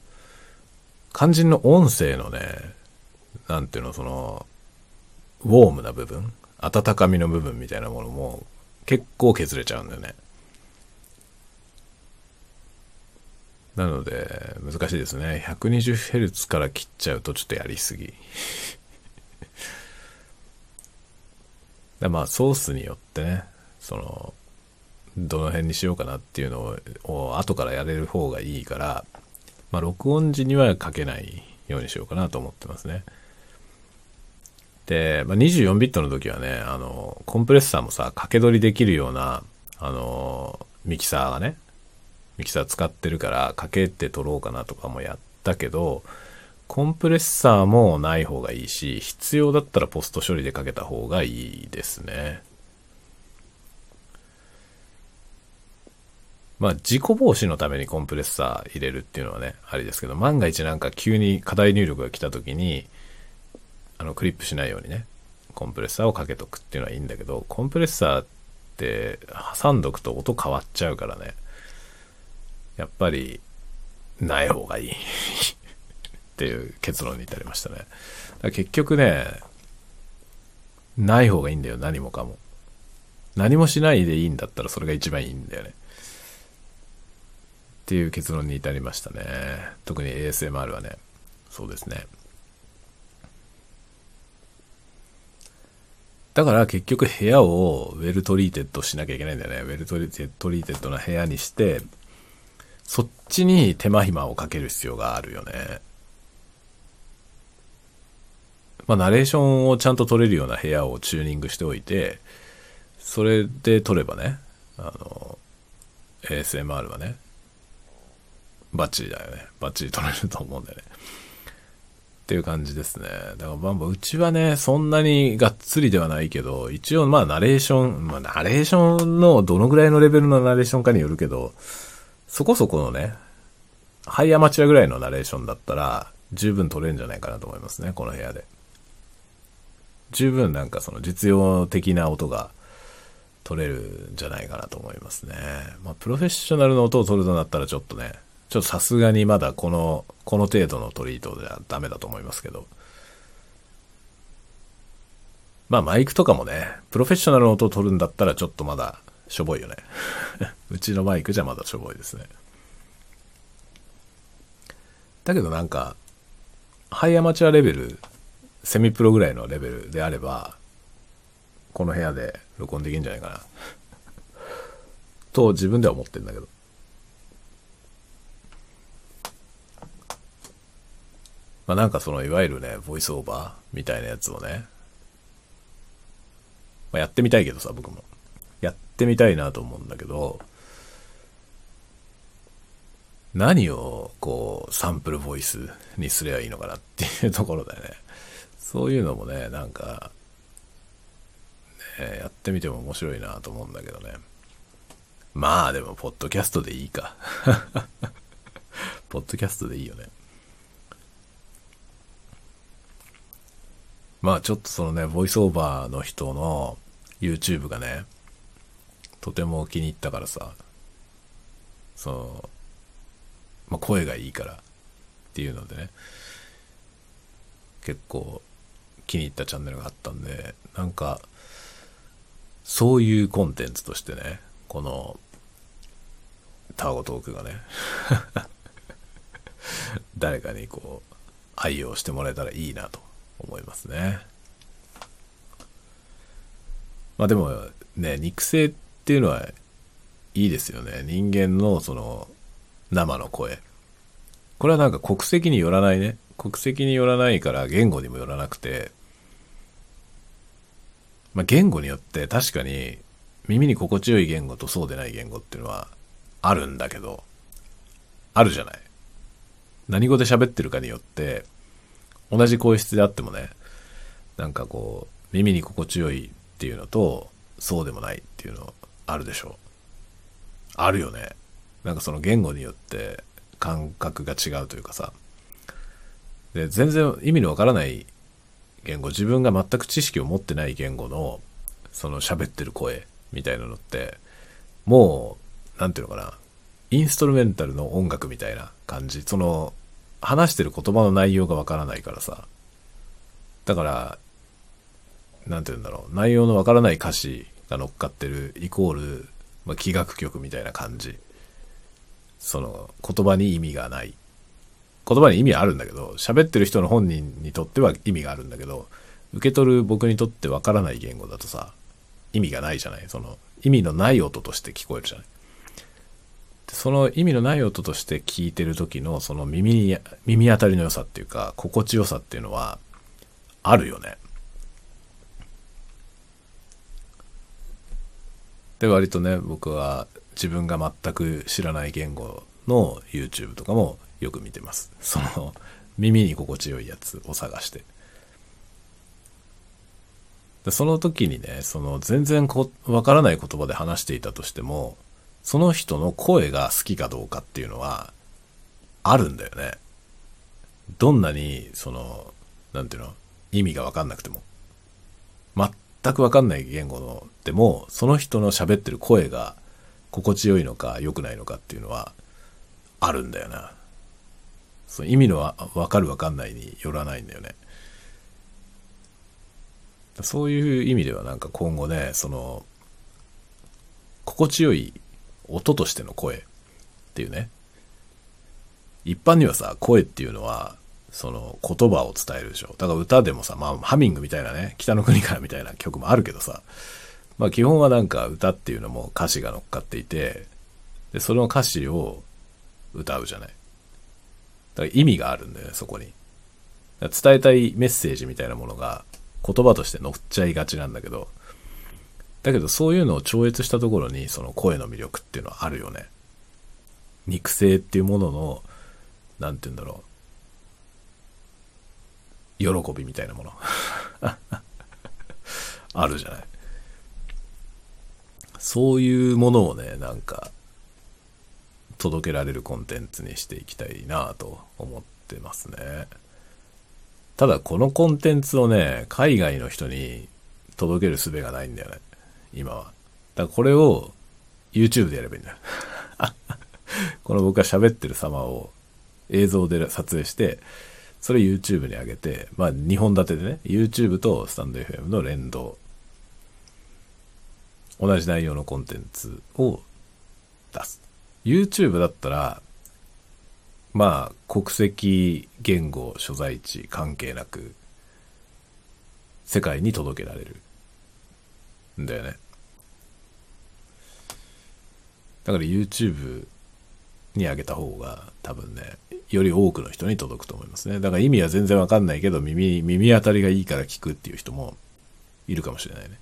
肝心の音声のね、なんていうの、その、ウォームな部分、温かみの部分みたいなものも結構削れちゃうんだよね。なので、難しいですね。120Hz から切っちゃうとちょっとやりすぎ。まあ、ソースによってね、その、どの辺にしようかなっていうのを後からやれる方がいいから、まあ、録音時にはかけないようにしようかなと思ってますね。で、まあ、24ビットの時はね、あの、コンプレッサーもさ、掛け取りできるような、あの、ミキサーがね、ミキサー使ってるから、かけて撮ろうかなとかもやったけど、コンプレッサーもない方がいいし、必要だったらポスト処理でかけた方がいいですね。まあ、事故防止のためにコンプレッサー入れるっていうのはね、ありですけど、万が一なんか急に課題入力が来た時に、あの、クリップしないようにね、コンプレッサーをかけとくっていうのはいいんだけど、コンプレッサーって挟んどくと音変わっちゃうからね、やっぱり、ない方がいい っていう結論に至りましたね。結局ね、ない方がいいんだよ、何もかも。何もしないでいいんだったらそれが一番いいんだよね。っていう結論に至りましたね。特に ASMR はね。そうですね。だから結局部屋を well treated しなきゃいけないんだよね。 well treated な部屋にして、そっちに手間暇をかける必要があるよね。まあ、ナレーションをちゃんと撮れるような部屋をチューニングしておいて、それで撮ればね、あの、ASMR はね、バッチリだよね。バッチリ撮れると思うんだよね。っていう感じですね。だからまあうちはね、そんなにがっつりではないけど、一応まあナレーション、まあナレーションのどのぐらいのレベルのナレーションかによるけど、そこそこのね、ハイアマチュアぐらいのナレーションだったら、十分撮れるんじゃないかなと思いますね、この部屋で。十分なんかその実用的な音が撮れるんじゃないかなと思いますね。まあ、プロフェッショナルの音を撮るとなったらちょっとね、ちょっとさすがにまだこの、この程度のトリートじゃダメだと思いますけど。まあマイクとかもね、プロフェッショナルの音を撮るんだったらちょっとまだしょぼいよね。うちのマイクじゃまだしょぼいですね。だけどなんか、ハイアマチュアレベル、セミプロぐらいのレベルであれば、この部屋で録音できるんじゃないかな。と自分では思ってんだけど。まあなんかそのいわゆるね、ボイスオーバーみたいなやつをね、まあ、やってみたいけどさ、僕も。やってみたいなと思うんだけど、何をこうサンプルボイスにすればいいのかなっていうところだよね。そういうのもね、なんか、ね、やってみても面白いなと思うんだけどね。まあでも、ポッドキャストでいいか。ポッドキャストでいいよね。まあちょっとそのね、ボイスオーバーの人の YouTube がね、とても気に入ったからさ、その、まあ、声がいいからっていうのでね、結構気に入ったチャンネルがあったんで、なんか、そういうコンテンツとしてね、この、タワゴトークがね 誰かにこう、愛用してもらえたらいいなと思いますね。まあでもね、肉声ってっていうのはいいですよね。人間のその生の声。これはなんか国籍によらないね。国籍によらないから言語にもよらなくて、まあ、言語によって確かに耳に心地よい言語とそうでない言語っていうのはあるんだけど、あるじゃない。何語で喋ってるかによって、同じ声質であってもね、なんかこう、耳に心地よいっていうのと、そうでもないっていうのあるでしょ。あるよね。なんかその言語によって感覚が違うというかさ。で、全然意味のわからない言語、自分が全く知識を持ってない言語の、その喋ってる声みたいなのって、もう、なんていうのかな、インストルメンタルの音楽みたいな感じ。その、話してる言葉の内容がわからないからさ。だから、なんて言うんだろう。内容のわからない歌詞が乗っかってるイコール、まあ、気楽曲みたいな感じ。その言葉に意味がない。言葉に意味はあるんだけど、喋ってる人の本人にとっては意味があるんだけど、受け取る僕にとってわからない言語だとさ、意味がないじゃないその意味のない音として聞こえるじゃないその意味のない音として聞いてる時のその耳に、耳当たりの良さっていうか、心地よさっていうのは、あるよね。で、割とね、僕は自分が全く知らない言語の YouTube とかもよく見てます。その耳に心地よいやつを探して。でその時にね、その全然わからない言葉で話していたとしても、その人の声が好きかどうかっていうのはあるんだよね。どんなに、その、なんていうの、意味がわかんなくても。全くわかんない言語のでも、その人の喋ってる声が心地よいのか良くないのかっていうのはあるんだよな。その意味のわかるわかんないによらないんだよね。そういう意味ではなんか今後ね、その、心地よい音としての声っていうね。一般にはさ、声っていうのは、その言葉を伝えるでしょ。だから歌でもさ、まあハミングみたいなね、北の国からみたいな曲もあるけどさ、まあ基本はなんか歌っていうのも歌詞が乗っかっていて、で、その歌詞を歌うじゃない。だから意味があるんだよね、そこに。伝えたいメッセージみたいなものが言葉として乗っちゃいがちなんだけど、だけどそういうのを超越したところにその声の魅力っていうのはあるよね。肉声っていうものの、なんて言うんだろう喜びみたいなもの。あるじゃない。そういうものをね、なんか、届けられるコンテンツにしていきたいなと思ってますね。ただこのコンテンツをね、海外の人に届ける術がないんだよね。今は。だからこれを YouTube でやればいいんだよ。この僕が喋ってる様を映像で撮影して、それ YouTube に上げて、まあ2本立てでね、YouTube とスタンド FM の連動。同じ内容のコンテンツを出す。YouTube だったら、まあ国籍、言語、所在地関係なく、世界に届けられる。んだよね。だから YouTube に上げた方が多分ね、より多くの人に届くと思いますね。だから意味は全然わかんないけど、耳、耳当たりがいいから聞くっていう人もいるかもしれないね。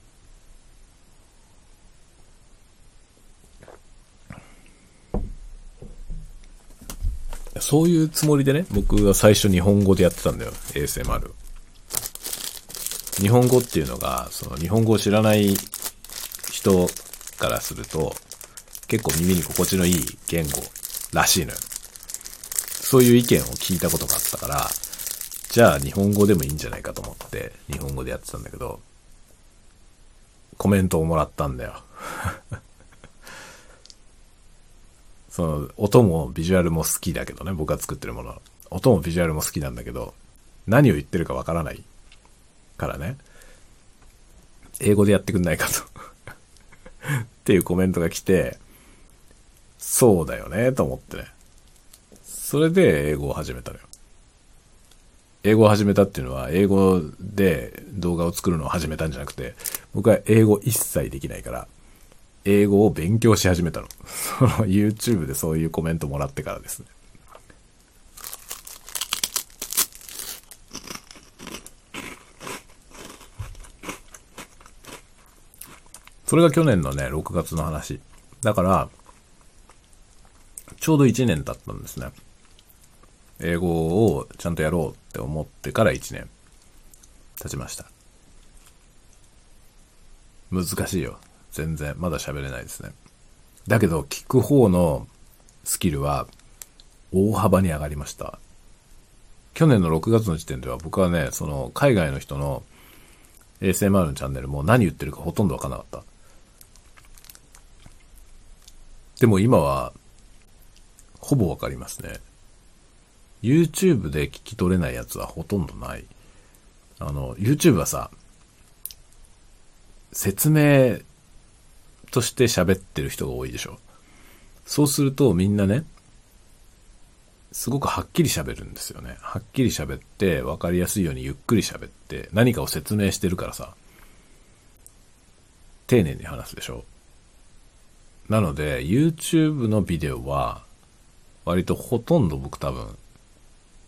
そういうつもりでね、僕は最初日本語でやってたんだよ、ASMR。日本語っていうのが、その日本語を知らない人からすると、結構耳に心地のいい言語らしいのよ。そういう意見を聞いたことがあったから、じゃあ日本語でもいいんじゃないかと思って日本語でやってたんだけど、コメントをもらったんだよ。その、音もビジュアルも好きだけどね、僕が作ってるもの。音もビジュアルも好きなんだけど、何を言ってるかわからないからね、英語でやってくんないかとっていうコメントが来て、そうだよね、と思ってね。それで英語を始めたのよ。英語を始めたっていうのは、英語で動画を作るのを始めたんじゃなくて、僕は英語一切できないから、英語を勉強し始めたの。その YouTube でそういうコメントもらってからですね。それが去年のね、6月の話。だから、ちょうど1年経ったんですね。英語をちゃんとやろうって思ってから1年経ちました。難しいよ。全然。まだ喋れないですね。だけど、聞く方のスキルは大幅に上がりました。去年の6月の時点では僕はね、その海外の人の ASMR のチャンネルも何言ってるかほとんどわかんなかった。でも今は、ほぼわかりますね。YouTube で聞き取れないやつはほとんどない。あの、YouTube はさ、説明として喋ってる人が多いでしょ。そうするとみんなね、すごくはっきり喋るんですよね。はっきり喋って、わかりやすいようにゆっくり喋って、何かを説明してるからさ、丁寧に話すでしょ。なので、YouTube のビデオは、割とほとんど僕多分、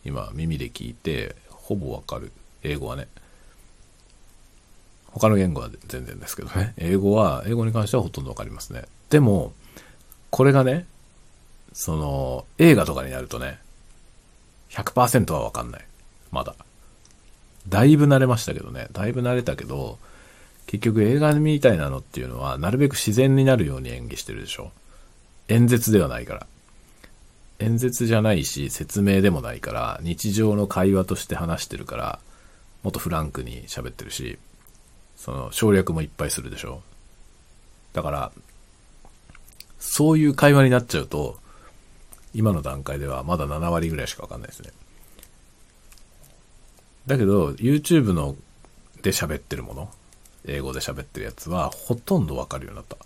今耳で聞いて、ほぼわかる。英語はね。他の言語は全然ですけどね。英語は、英語に関してはほとんどわかりますね。でも、これがね、その、映画とかになるとね、100%はわかんない。まだ。だいぶ慣れましたけどね。だいぶ慣れたけど、結局映画みたいなのっていうのは、なるべく自然になるように演技してるでしょ。演説ではないから。演説じゃないし、説明でもないから、日常の会話として話してるから、もっとフランクに喋ってるし、その省略もいっぱいするでしょ。だから、そういう会話になっちゃうと、今の段階ではまだ7割ぐらいしかわかんないですね。だけど、YouTube ので喋ってるもの、英語で喋ってるやつはほとんどわかるようになった。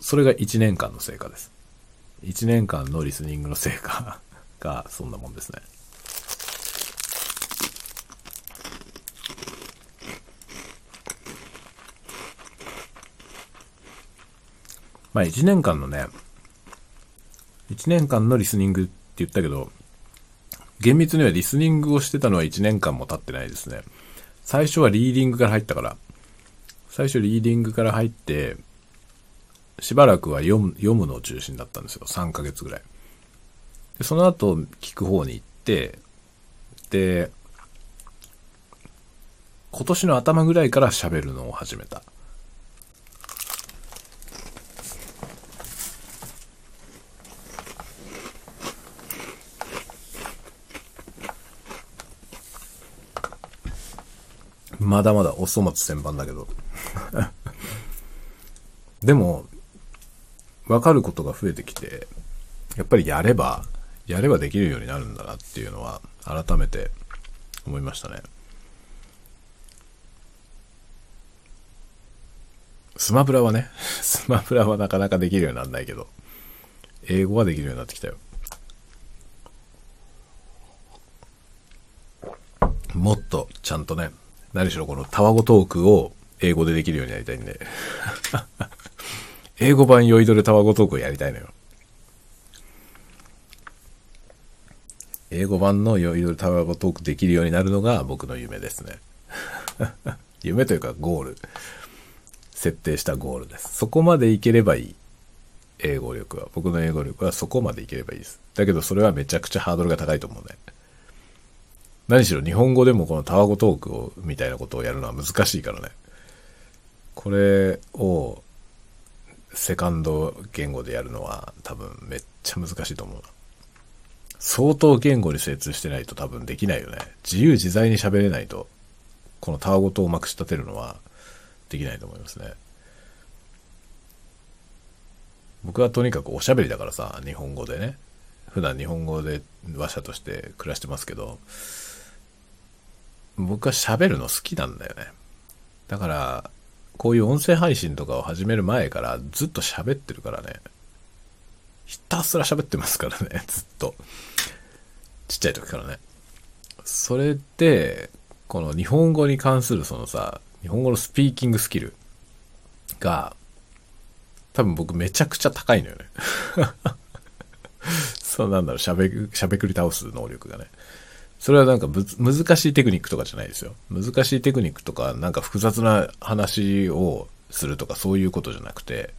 それが1年間の成果です。1年間のリスニングの成果 がそんなもんですね。まあ1年間のね、1年間のリスニングって言ったけど、厳密にはリスニングをしてたのは1年間も経ってないですね。最初はリーディングから入ったから、最初リーディングから入って、しばらくは読む読むのを中心だったんですよ。3ヶ月ぐらい。でその後、聞く方に行って、で、今年の頭ぐらいから喋るのを始めた。まだまだお粗末千番だけど。でも、わかることが増えてきて、やっぱりやれば、やればできるようになるんだなっていうのは、改めて思いましたね。スマブラはね、スマブラはなかなかできるようにならないけど、英語はできるようになってきたよ。もっとちゃんとね、何しろこのタワゴトークを英語でできるようになりたいんで。英語版酔いどれタワゴトークをやりたいのよ。英語版の酔いどれタワゴトークできるようになるのが僕の夢ですね。夢というかゴール。設定したゴールです。そこまでいければいい。英語力は。僕の英語力はそこまでいければいいです。だけどそれはめちゃくちゃハードルが高いと思うね。何しろ日本語でもこのタワゴトークを、みたいなことをやるのは難しいからね。これを、セカンド言語でやるのは多分めっちゃ難しいと思う。相当言語に精通してないと多分できないよね。自由自在に喋れないと、このタワゴトをまく仕立てるのはできないと思いますね。僕はとにかくおしゃべりだからさ、日本語でね。普段日本語で話者として暮らしてますけど、僕は喋るの好きなんだよね。だから、こういう音声配信とかを始める前からずっと喋ってるからね。ひたすら喋ってますからね、ずっと。ちっちゃい時からね。それで、この日本語に関するそのさ、日本語のスピーキングスキルが、多分僕めちゃくちゃ高いのよね。そうなんだろう、しゃべ、しゃべくり倒す能力がね。それはなんか難しいテクニックとかじゃないですよ。難しいテクニックとか、なんか複雑な話をするとかそういうことじゃなくて、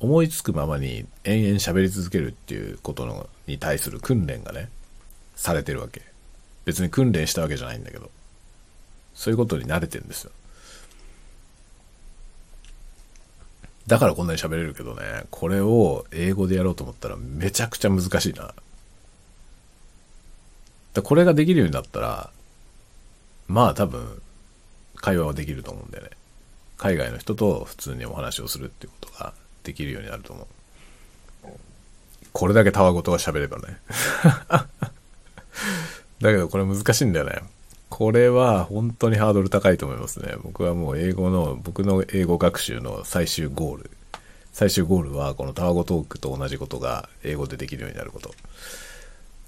思いつくままに延々喋り続けるっていうことのに対する訓練がね、されてるわけ。別に訓練したわけじゃないんだけど、そういうことに慣れてるんですよ。だからこんなに喋れるけどね、これを英語でやろうと思ったらめちゃくちゃ難しいな。だこれができるようになったら、まあ多分、会話はできると思うんだよね。海外の人と普通にお話をするっていうことができるようになると思う。これだけたわごとが喋ればね。だけどこれ難しいんだよね。これは本当にハードル高いと思いますね。僕はもう英語の、僕の英語学習の最終ゴール。最終ゴールはこのタワゴトークと同じことが英語でできるようになること。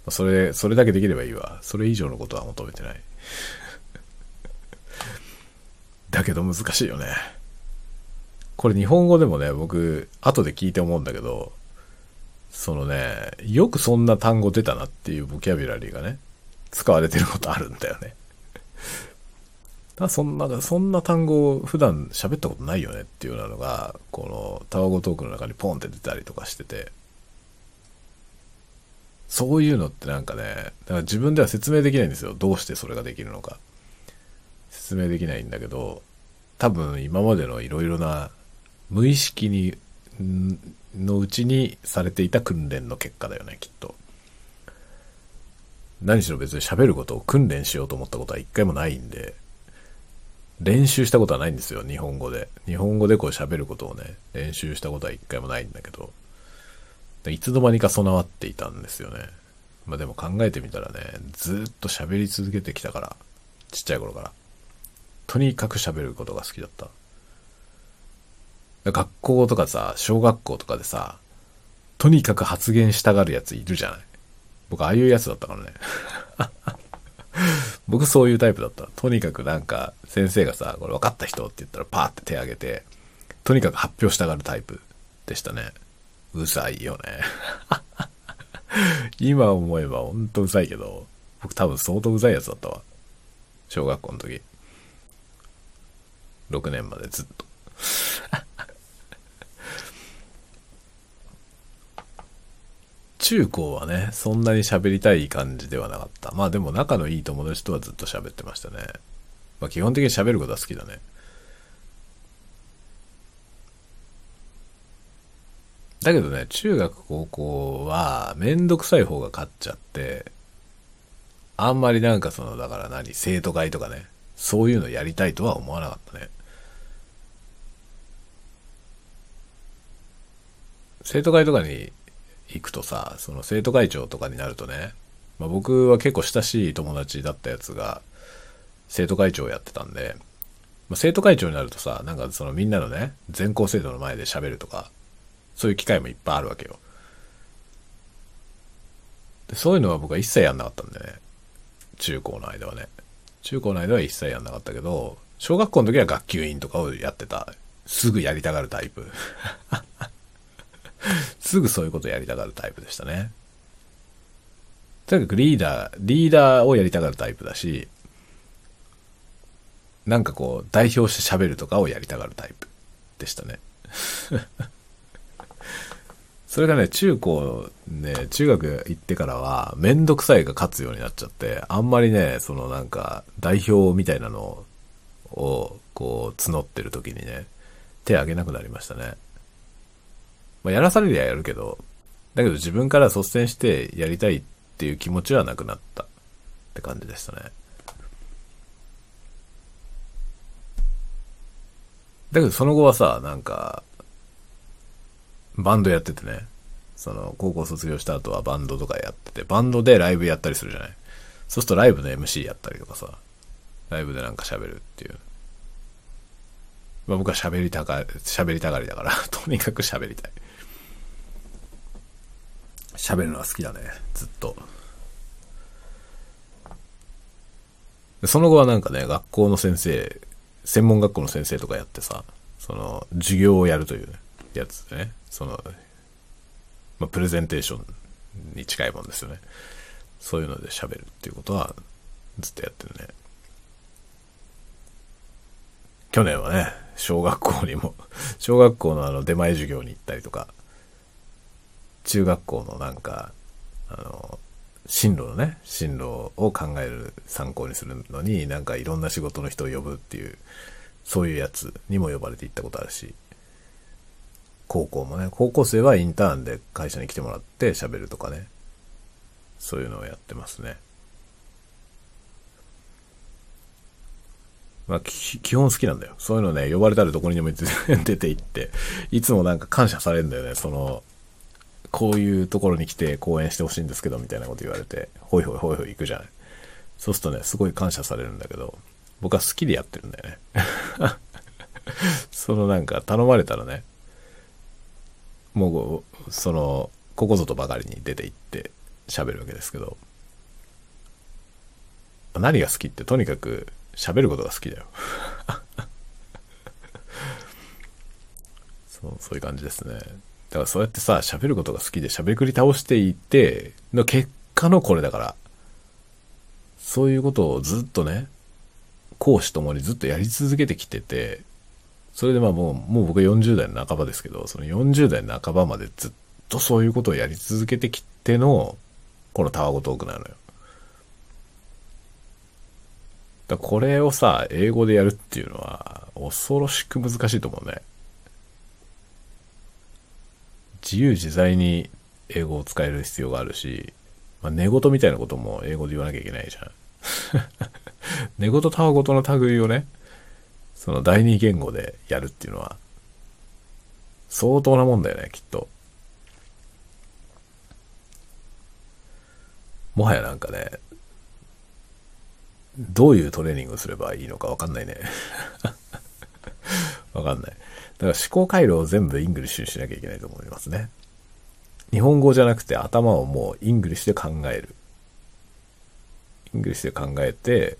それ、それだけできればいいわ。それ以上のことは求めてない。だけど難しいよね。これ日本語でもね、僕、後で聞いて思うんだけど、そのね、よくそんな単語出たなっていうボキャブラリーがね、使われてることあるんだよね。だそんな、そんな単語を普段喋ったことないよねっていうようなのが、このタワゴトークの中にポンって出たりとかしてて、そういうのってなんかね、だから自分では説明できないんですよ。どうしてそれができるのか。説明できないんだけど、多分今までのいろいろな無意識に、のうちにされていた訓練の結果だよね、きっと。何しろ別に喋ることを訓練しようと思ったことは一回もないんで、練習したことはないんですよ、日本語で。日本語でこう喋ることをね、練習したことは一回もないんだけど。いつの間にか備わっていたんですよね。まあでも考えてみたらね、ずっと喋り続けてきたから、ちっちゃい頃から。とにかく喋ることが好きだった。学校とかさ、小学校とかでさ、とにかく発言したがるやついるじゃない。僕、ああいうやつだったからね。僕そういうタイプだった。とにかくなんか、先生がさ、これ分かった人って言ったらパーって手挙げて、とにかく発表したがるタイプでしたね。うざいよね。今思えばほんとうざいけど、僕多分相当うざいやつだったわ。小学校の時。6年までずっと。中高はね、そんなに喋りたい感じではなかった。まあでも仲のいい友達とはずっと喋ってましたね。まあ基本的に喋ることは好きだね。だけどね、中学高校はめんどくさい方が勝っちゃって、あんまりなんかその、だから何、生徒会とかね、そういうのやりたいとは思わなかったね。生徒会とかに行くとさ、その生徒会長とかになるとね、まあ、僕は結構親しい友達だったやつが生徒会長をやってたんで、まあ、生徒会長になるとさ、なんかそのみんなのね、全校生徒の前で喋るとか、そういう機会もいっぱいあるわけよ。でそういうのは僕は一切やんなかったんでね。中高の間はね。中高の間は一切やんなかったけど、小学校の時は学級委員とかをやってた。すぐやりたがるタイプ。すぐそういうことやりたがるタイプでしたね。とにかくリーダー、リーダーをやりたがるタイプだし、なんかこう、代表して喋るとかをやりたがるタイプでしたね。それがね、中高、ね、中学行ってからは、めんどくさいが勝つようになっちゃって、あんまりね、そのなんか、代表みたいなのを、こう、募ってる時にね、手挙げなくなりましたね。まあ、やらされりゃやるけど、だけど自分から率先してやりたいっていう気持ちはなくなったって感じでしたね。だけどその後はさ、なんか、バンドやっててね、その、高校卒業した後はバンドとかやってて、バンドでライブやったりするじゃないそうするとライブの MC やったりとかさ、ライブでなんか喋るっていう。まあ僕は喋りたが、喋りたがりだから、とにかく喋りたい。喋るのは好きだね、ずっと。その後はなんかね、学校の先生、専門学校の先生とかやってさ、その、授業をやるというやつでね、その、まあ、プレゼンテーションに近いもんですよね。そういうので喋るっていうことはずっとやってるね。去年はね、小学校にも、小学校のあの出前授業に行ったりとか、中学校のなんか、あの、進路のね、進路を考える参考にするのに、なんかいろんな仕事の人を呼ぶっていう、そういうやつにも呼ばれて行ったことあるし、高校もね、高校生はインターンで会社に来てもらって喋るとかね。そういうのをやってますね。まあ、基本好きなんだよ。そういうのね、呼ばれたらどこにでも 出て行って、いつもなんか感謝されるんだよね。その、こういうところに来て講演してほしいんですけど、みたいなこと言われて、ほいほいほいほい行くじゃない。そうするとね、すごい感謝されるんだけど、僕は好きでやってるんだよね。そのなんか頼まれたらね、もう、その、ここぞとばかりに出て行って喋るわけですけど、何が好きってとにかく喋ることが好きだよ。そう、そういう感じですね。だからそうやってさ、喋ることが好きで喋りくり倒していって、の結果のこれだから、そういうことをずっとね、講師ともにずっとやり続けてきてて、それでまあもう、もう僕は40代の半ばですけど、その40代の半ばまでずっとそういうことをやり続けてきての、このタワゴトークなのよ。だこれをさ、英語でやるっていうのは、恐ろしく難しいと思うね。自由自在に英語を使える必要があるし、まあ、寝言みたいなことも英語で言わなきゃいけないじゃん。寝言たわごとの類をね、その第二言語でやるっていうのは、相当なもんだよね、きっと。もはやなんかね、どういうトレーニングをすればいいのかわかんないね。わかんない。だから思考回路を全部 English にしなきゃいけないと思いますね。日本語じゃなくて頭をもう English で考える。English で考えて、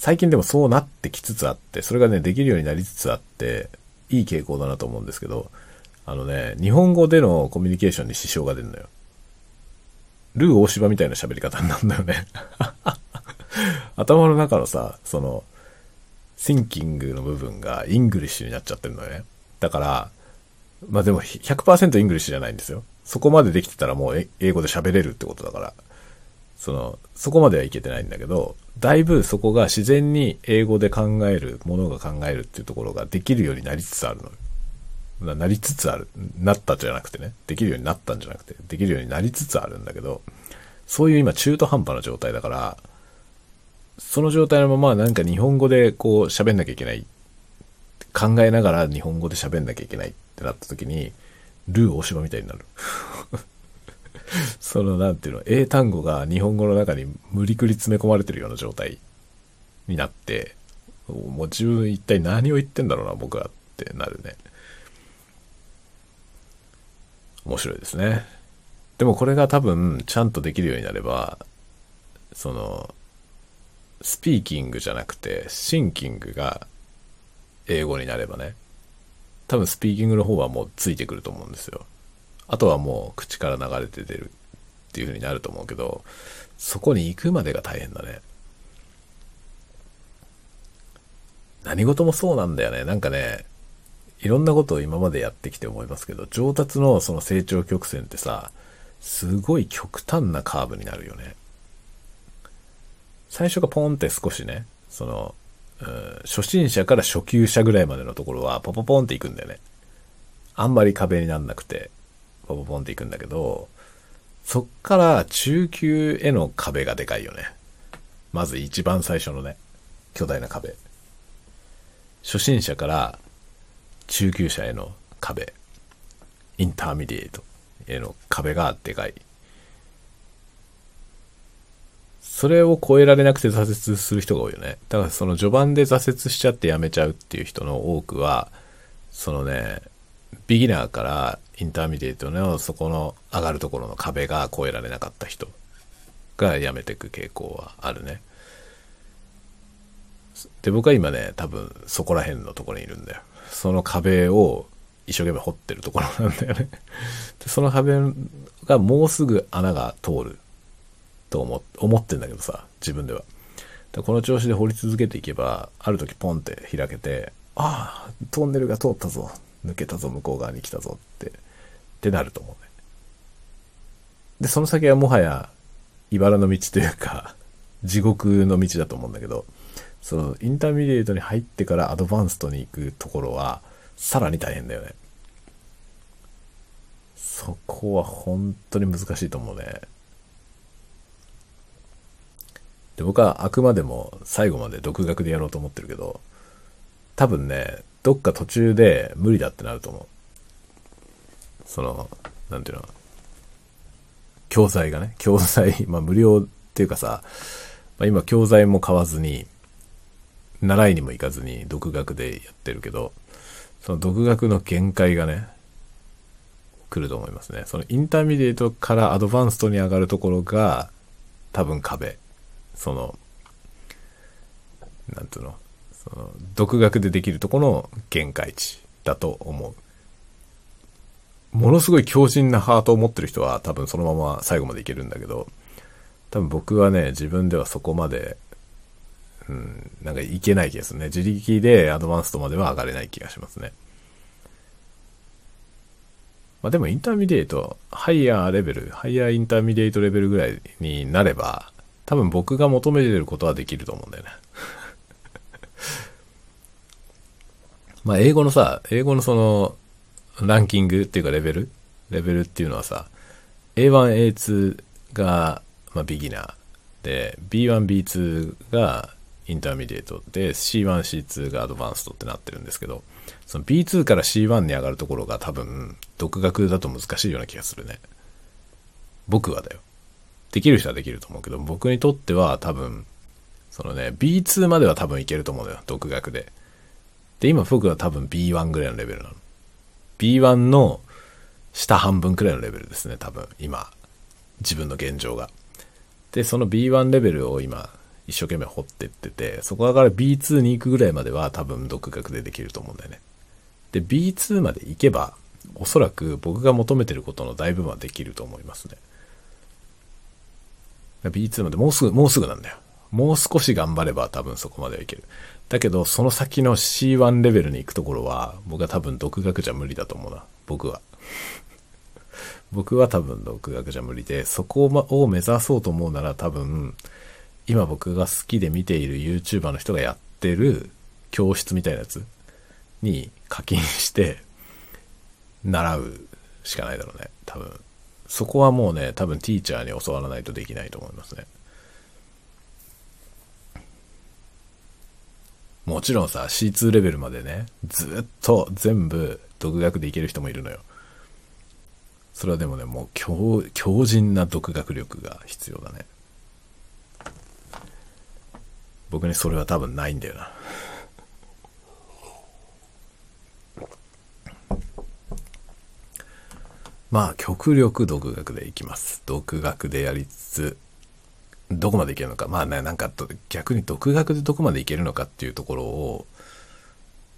最近でもそうなってきつつあって、それがね、できるようになりつつあって、いい傾向だなと思うんですけど、あのね、日本語でのコミュニケーションに支障が出るのよ。ルー大芝みたいな喋り方になるんだよね 頭の中のさ、その、 thinking の部分が English になっちゃってるのよね。だから、まあでも100% English じゃないんですよ。そこまでできてたらもう英語で喋れるってことだから、その、そこまではいけてないんだけど、だいぶそこが自然に英語で考える、ものが考えるっていうところができるようになりつつあるの。なりつつある。なったじゃなくてね。できるようになったんじゃなくて、できるようになりつつあるんだけど、そういう今中途半端な状態だから、その状態のままなんか日本語でこう喋んなきゃいけない。考えながら日本語で喋んなきゃいけないってなった時に、ルー大島みたいになる。その、なんていうの、英単語が日本語の中に無理くり詰め込まれてるような状態になって、もう自分一体何を言ってんだろうな、僕はってなるね。面白いですね。でもこれが多分ちゃんとできるようになれば、その、スピーキングじゃなくて、シンキングが英語になればね、多分スピーキングの方はもうついてくると思うんですよ。あとはもう口から流れて出るっていう風になると思うけど、そこに行くまでが大変だね。何事もそうなんだよね。なんかね、いろんなことを今までやってきて思いますけど、上達のその成長曲線ってさ、すごい極端なカーブになるよね。最初がポンって少しね、その、うん、初心者から初級者ぐらいまでのところはポポポンっていくんだよね。あんまり壁になんなくて。ポポポンっていくんだけど、そっから中級への壁がでかいよね。まず一番最初のね、巨大な壁。初心者から中級者への壁。 intermediate への壁がでかい。それを超えられなくて挫折する人が多いよね。だからその序盤で挫折しちゃってやめちゃうっていう人の多くは、そのね、ビギナーから intermediate のそこの上がるところの壁が越えられなかった人が辞めていく傾向はあるね。で、僕は今ね、多分そこら辺のところにいるんだよ。その壁を一生懸命掘ってるところなんだよね。でその壁がもうすぐ穴が通ると思ってんだけどさ、自分では。この調子で掘り続けていけば、ある時ポンって開けて、ああ、トンネルが通ったぞ。抜けたぞ、向こう側に来たぞって、ってなると思うね。で、その先はもはや、茨の道というか、地獄の道だと思うんだけど、その、 intermediate に入ってから advanced に行くところは、さらに大変だよね。そこは本当に難しいと思うね。で、僕はあくまでも最後まで独学でやろうと思ってるけど、多分ね、どっか途中で無理だってなると思う。その、なんていうの、教材がね、教材、まあ無料っていうかさ、まあ、今教材も買わずに、習いにも行かずに独学でやってるけど、その独学の限界がね、来ると思いますね。その intermediate から advanced に上がるところが、多分壁。その、なんていうの、その独学でできるところの限界値だと思う。ものすごい強靭なハートを持ってる人は多分そのまま最後までいけるんだけど、多分僕はね、自分ではそこまで、うん、なんかいけない気がするね。自力で advanced までは上がれない気がしますね。まあでも intermediate、higher level、higher intermediate level ぐらいになれば、多分僕が求めてることはできると思うんだよね。まあ、英語のさ、英語のその、ランキングっていうかレベル？レベルっていうのはさ、A1、A2 が、まあ、ビギナーで、B1、B2 が intermediate で、C1、C2 が advanced ってなってるんですけど、その B2 から C1 に上がるところが多分、独学だと難しいような気がするね。僕はだよ。できる人はできると思うけど、僕にとっては多分、そのね、B2 までは多分いけると思うのよ、独学で。で、今僕は多分 B1 ぐらいのレベルなの。B1 の下半分くらいのレベルですね、多分、今。自分の現状が。で、その B1 レベルを今、一生懸命掘ってってて、そこから B2 に行くぐらいまでは多分独学でできると思うんだよね。で、B2 まで行けば、おそらく僕が求めてることの大部分はできると思いますね。B2 までもうすぐ、もうすぐなんだよ。もう少し頑張れば多分そこまではいける。だけど、その先の C1 レベルに行くところは、僕は多分独学じゃ無理だと思うな。僕は。僕は多分独学じゃ無理で、そこを目指そうと思うなら多分、今僕が好きで見ている YouTuber の人がやってる教室みたいなやつに課金して習うしかないだろうね。多分。そこはもうね、多分ティーチャーに教わらないとできないと思いますね。もちろんさ、C2 レベルまでね、ずっと全部独学でいける人もいるのよ。それはでもね、もう強、強靭な独学力が必要だね。僕にそれは多分ないんだよな。まあ、極力独学でいきます。独学でやりつつ、どこまでいけるのか。まあね、なんか逆に独学でどこまでいけるのかっていうところを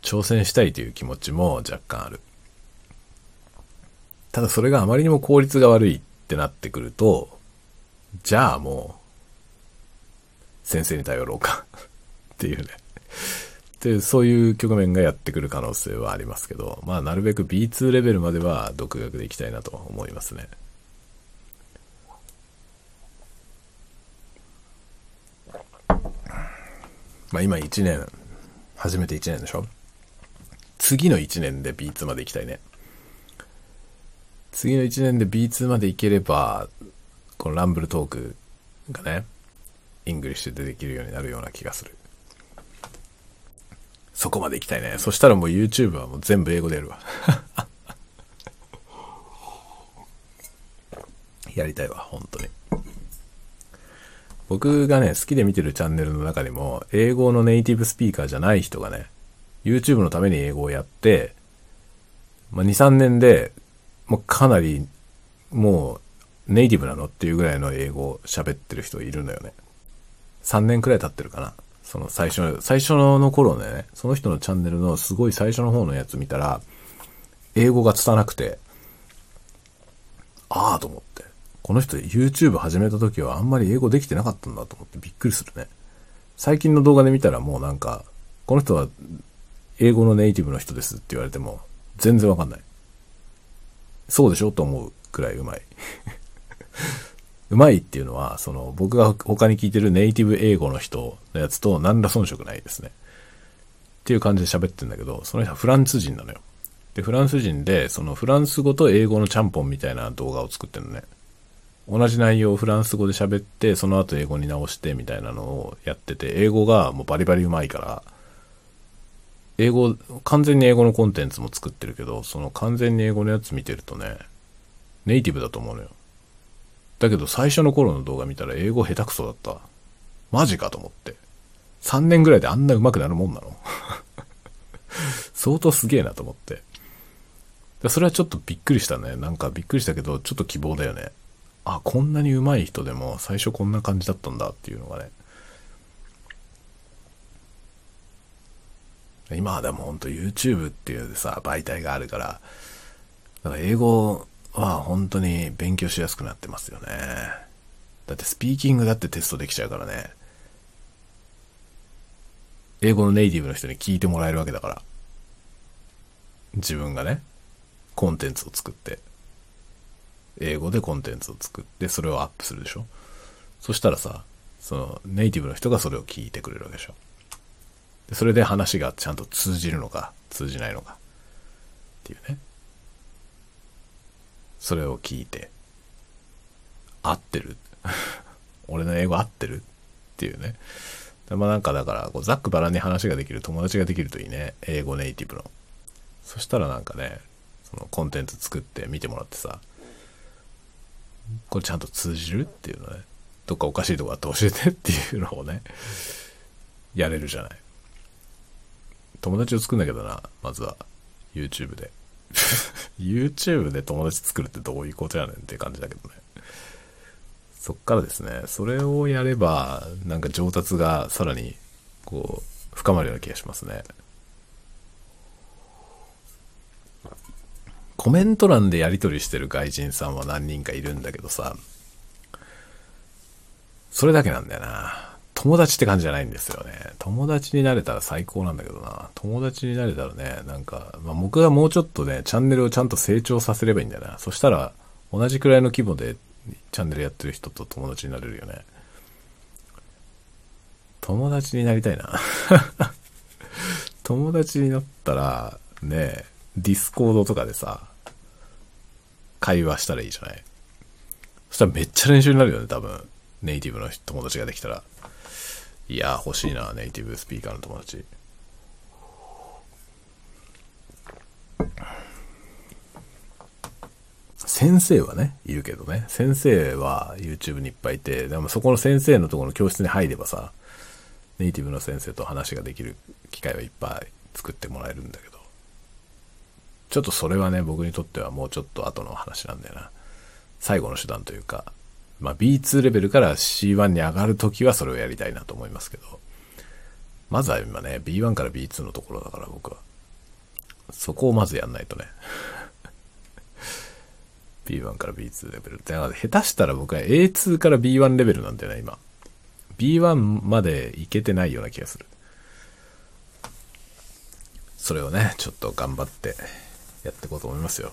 挑戦したいという気持ちも若干ある。ただそれがあまりにも効率が悪いってなってくると、じゃあもう、先生に頼ろうか っていうね。で、そういう局面がやってくる可能性はありますけど、まあなるべく B2 レベルまでは独学でいきたいなと思いますね。まあ今1年、初めて1年でしょ？次の1年で B2 まで行きたいね。次の1年で B2 まで行ければ、この ramble talk がね、 English でできるようになるような気がする。そこまで行きたいね。そしたらもう YouTube はもう全部英語でやるわ。やりたいわ、本当に。僕がね、好きで見てるチャンネルの中にも、英語のネイティブスピーカーじゃない人がね、YouTube のために英語をやって、まあ、2、3年で、もうかなり、もう、ネイティブなのっていうぐらいの英語を喋ってる人いるのよね。3年くらい経ってるかな。その最初の、最初の頃ね、その人のチャンネルのすごい最初の方のやつ見たら、英語が拙くて、ああと思って。この人 YouTube 始めた時はあんまり英語できてなかったんだと思ってびっくりするね。最近の動画で見たらもうなんか、この人は英語のネイティブの人ですって言われても全然わかんない。そうでしょと思うくらいうまい。うまいっていうのは、その僕が他に聞いてるネイティブ英語の人のやつと何ら遜色ないですね。っていう感じで喋ってんだけど、その人はフランス人なのよ。で、フランス人で、そのフランス語と英語のちゃんぽんみたいな動画を作ってるのね。同じ内容をフランス語で喋って、その後英語に直してみたいなのをやってて、英語がもうバリバリうまいから、英語、完全に英語のコンテンツも作ってるけど、その完全に英語のやつ見てるとね、ネイティブだと思うのよ。だけど最初の頃の動画見たら英語下手くそだった。マジかと思って。3年ぐらいであんな上手くなるもんなの 相当すげえなと思って。それはちょっとびっくりしたね。なんかびっくりしたけど、ちょっと希望だよね。あ、こんなに上手い人でも最初こんな感じだったんだっていうのがね。今はでもほんと YouTube っていうさ、媒体があるから、だから英語は本当に勉強しやすくなってますよね。だってスピーキングだってテストできちゃうからね。英語のネイティブの人に聞いてもらえるわけだから。自分がね、コンテンツを作って、英語でコンテンツを作って、それをアップするでしょ？そしたらさ、そのネイティブの人がそれを聞いてくれるわけでしょ？でそれで話がちゃんと通じるのか、通じないのか。っていうね。それを聞いて、合ってる？俺の英語合ってる？っていうね。まあなんかだから、こうざっくばらんに話ができる友達ができるといいね。英語ネイティブの。そしたらなんかね、そのコンテンツ作って見てもらってさ、これちゃんと通じるっていうのね。どっかおかしいとこあって教えてっていうのをね、やれるじゃない。友達を作んだけどな、まずは。YouTube で。YouTube で友達作るってどういうことやねんって感じだけどね。そっからですね、それをやれば、なんか上達がさらに、こう、深まるような気がしますね。コメント欄でやり取りしてる外人さんは何人かいるんだけどさ、それだけなんだよな。友達って感じじゃないんですよね。友達になれたら最高なんだけどな。友達になれたらね、なんか、まあ、僕がもうちょっとね、チャンネルをちゃんと成長させればいいんだよな。そしたら、同じくらいの規模でチャンネルやってる人と友達になれるよね。友達になりたいな。友達になったら、ね、 Discord とかでさ、会話したらいいじゃない？そしたらめっちゃ練習になるよね、多分。ネイティブの友達ができたら。いや、欲しいな、ネイティブスピーカーの友達。先生はね、いるけどね。先生は YouTube にいっぱいいて、でもそこの先生のところの教室に入ればさ、ネイティブの先生と話ができる機会はいっぱい作ってもらえるんだけど、ちょっとそれはね、僕にとってはもうちょっと後の話なんだよな。最後の手段というか、まあ B2 レベルから C1 に上がるときはそれをやりたいなと思いますけど、まずは今ね、B1 から B2 のところだから僕は。そこをまずやんないとね。B1 から B2 レベル。だから下手したら僕は A2 から B1 レベルなんだよね、今。B1 までいけてないような気がする。それをね、ちょっと頑張ってやっていこうと思いますよ。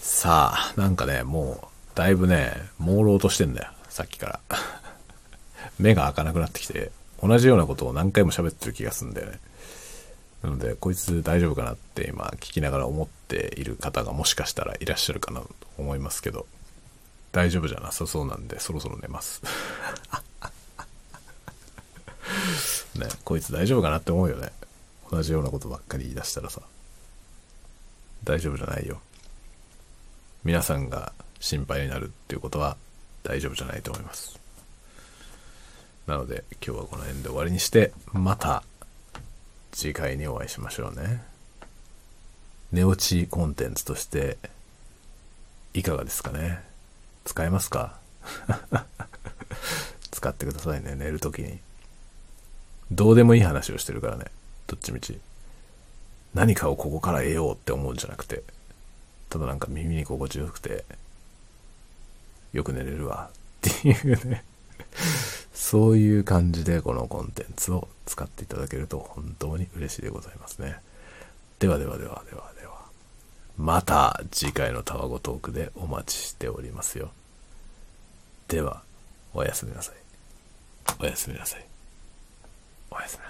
さあ、なんかね、もう、だいぶね、朦朧としてんだよ。さっきから。目が開かなくなってきて、同じようなことを何回も喋ってる気がするんだよね。なので、こいつ大丈夫かなって今聞きながら思っている方がもしかしたらいらっしゃるかなと思いますけど、大丈夫じゃなさ？そうなんで、そろそろ寝ます。ね、こいつ大丈夫かなって思うよね。同じようなことばっかり言い出したらさ。大丈夫じゃないよ。皆さんが心配になるっていうことは大丈夫じゃないと思います。なので今日はこの辺で終わりにして、また次回にお会いしましょうね。寝落ちコンテンツとしていかがですかね？使えますか？使ってくださいね、寝るときに。どうでもいい話をしてるからね、どっちみち。何かをここから得ようって思うんじゃなくて、ただなんか耳に心地よくて、よく寝れるわっていうねそういう感じでこのコンテンツを使っていただけると本当に嬉しいでございますね。ではではではではでは。また次回のタワゴトークでお待ちしておりますよ。では、おやすみなさい。おやすみなさい。おやすみなさい。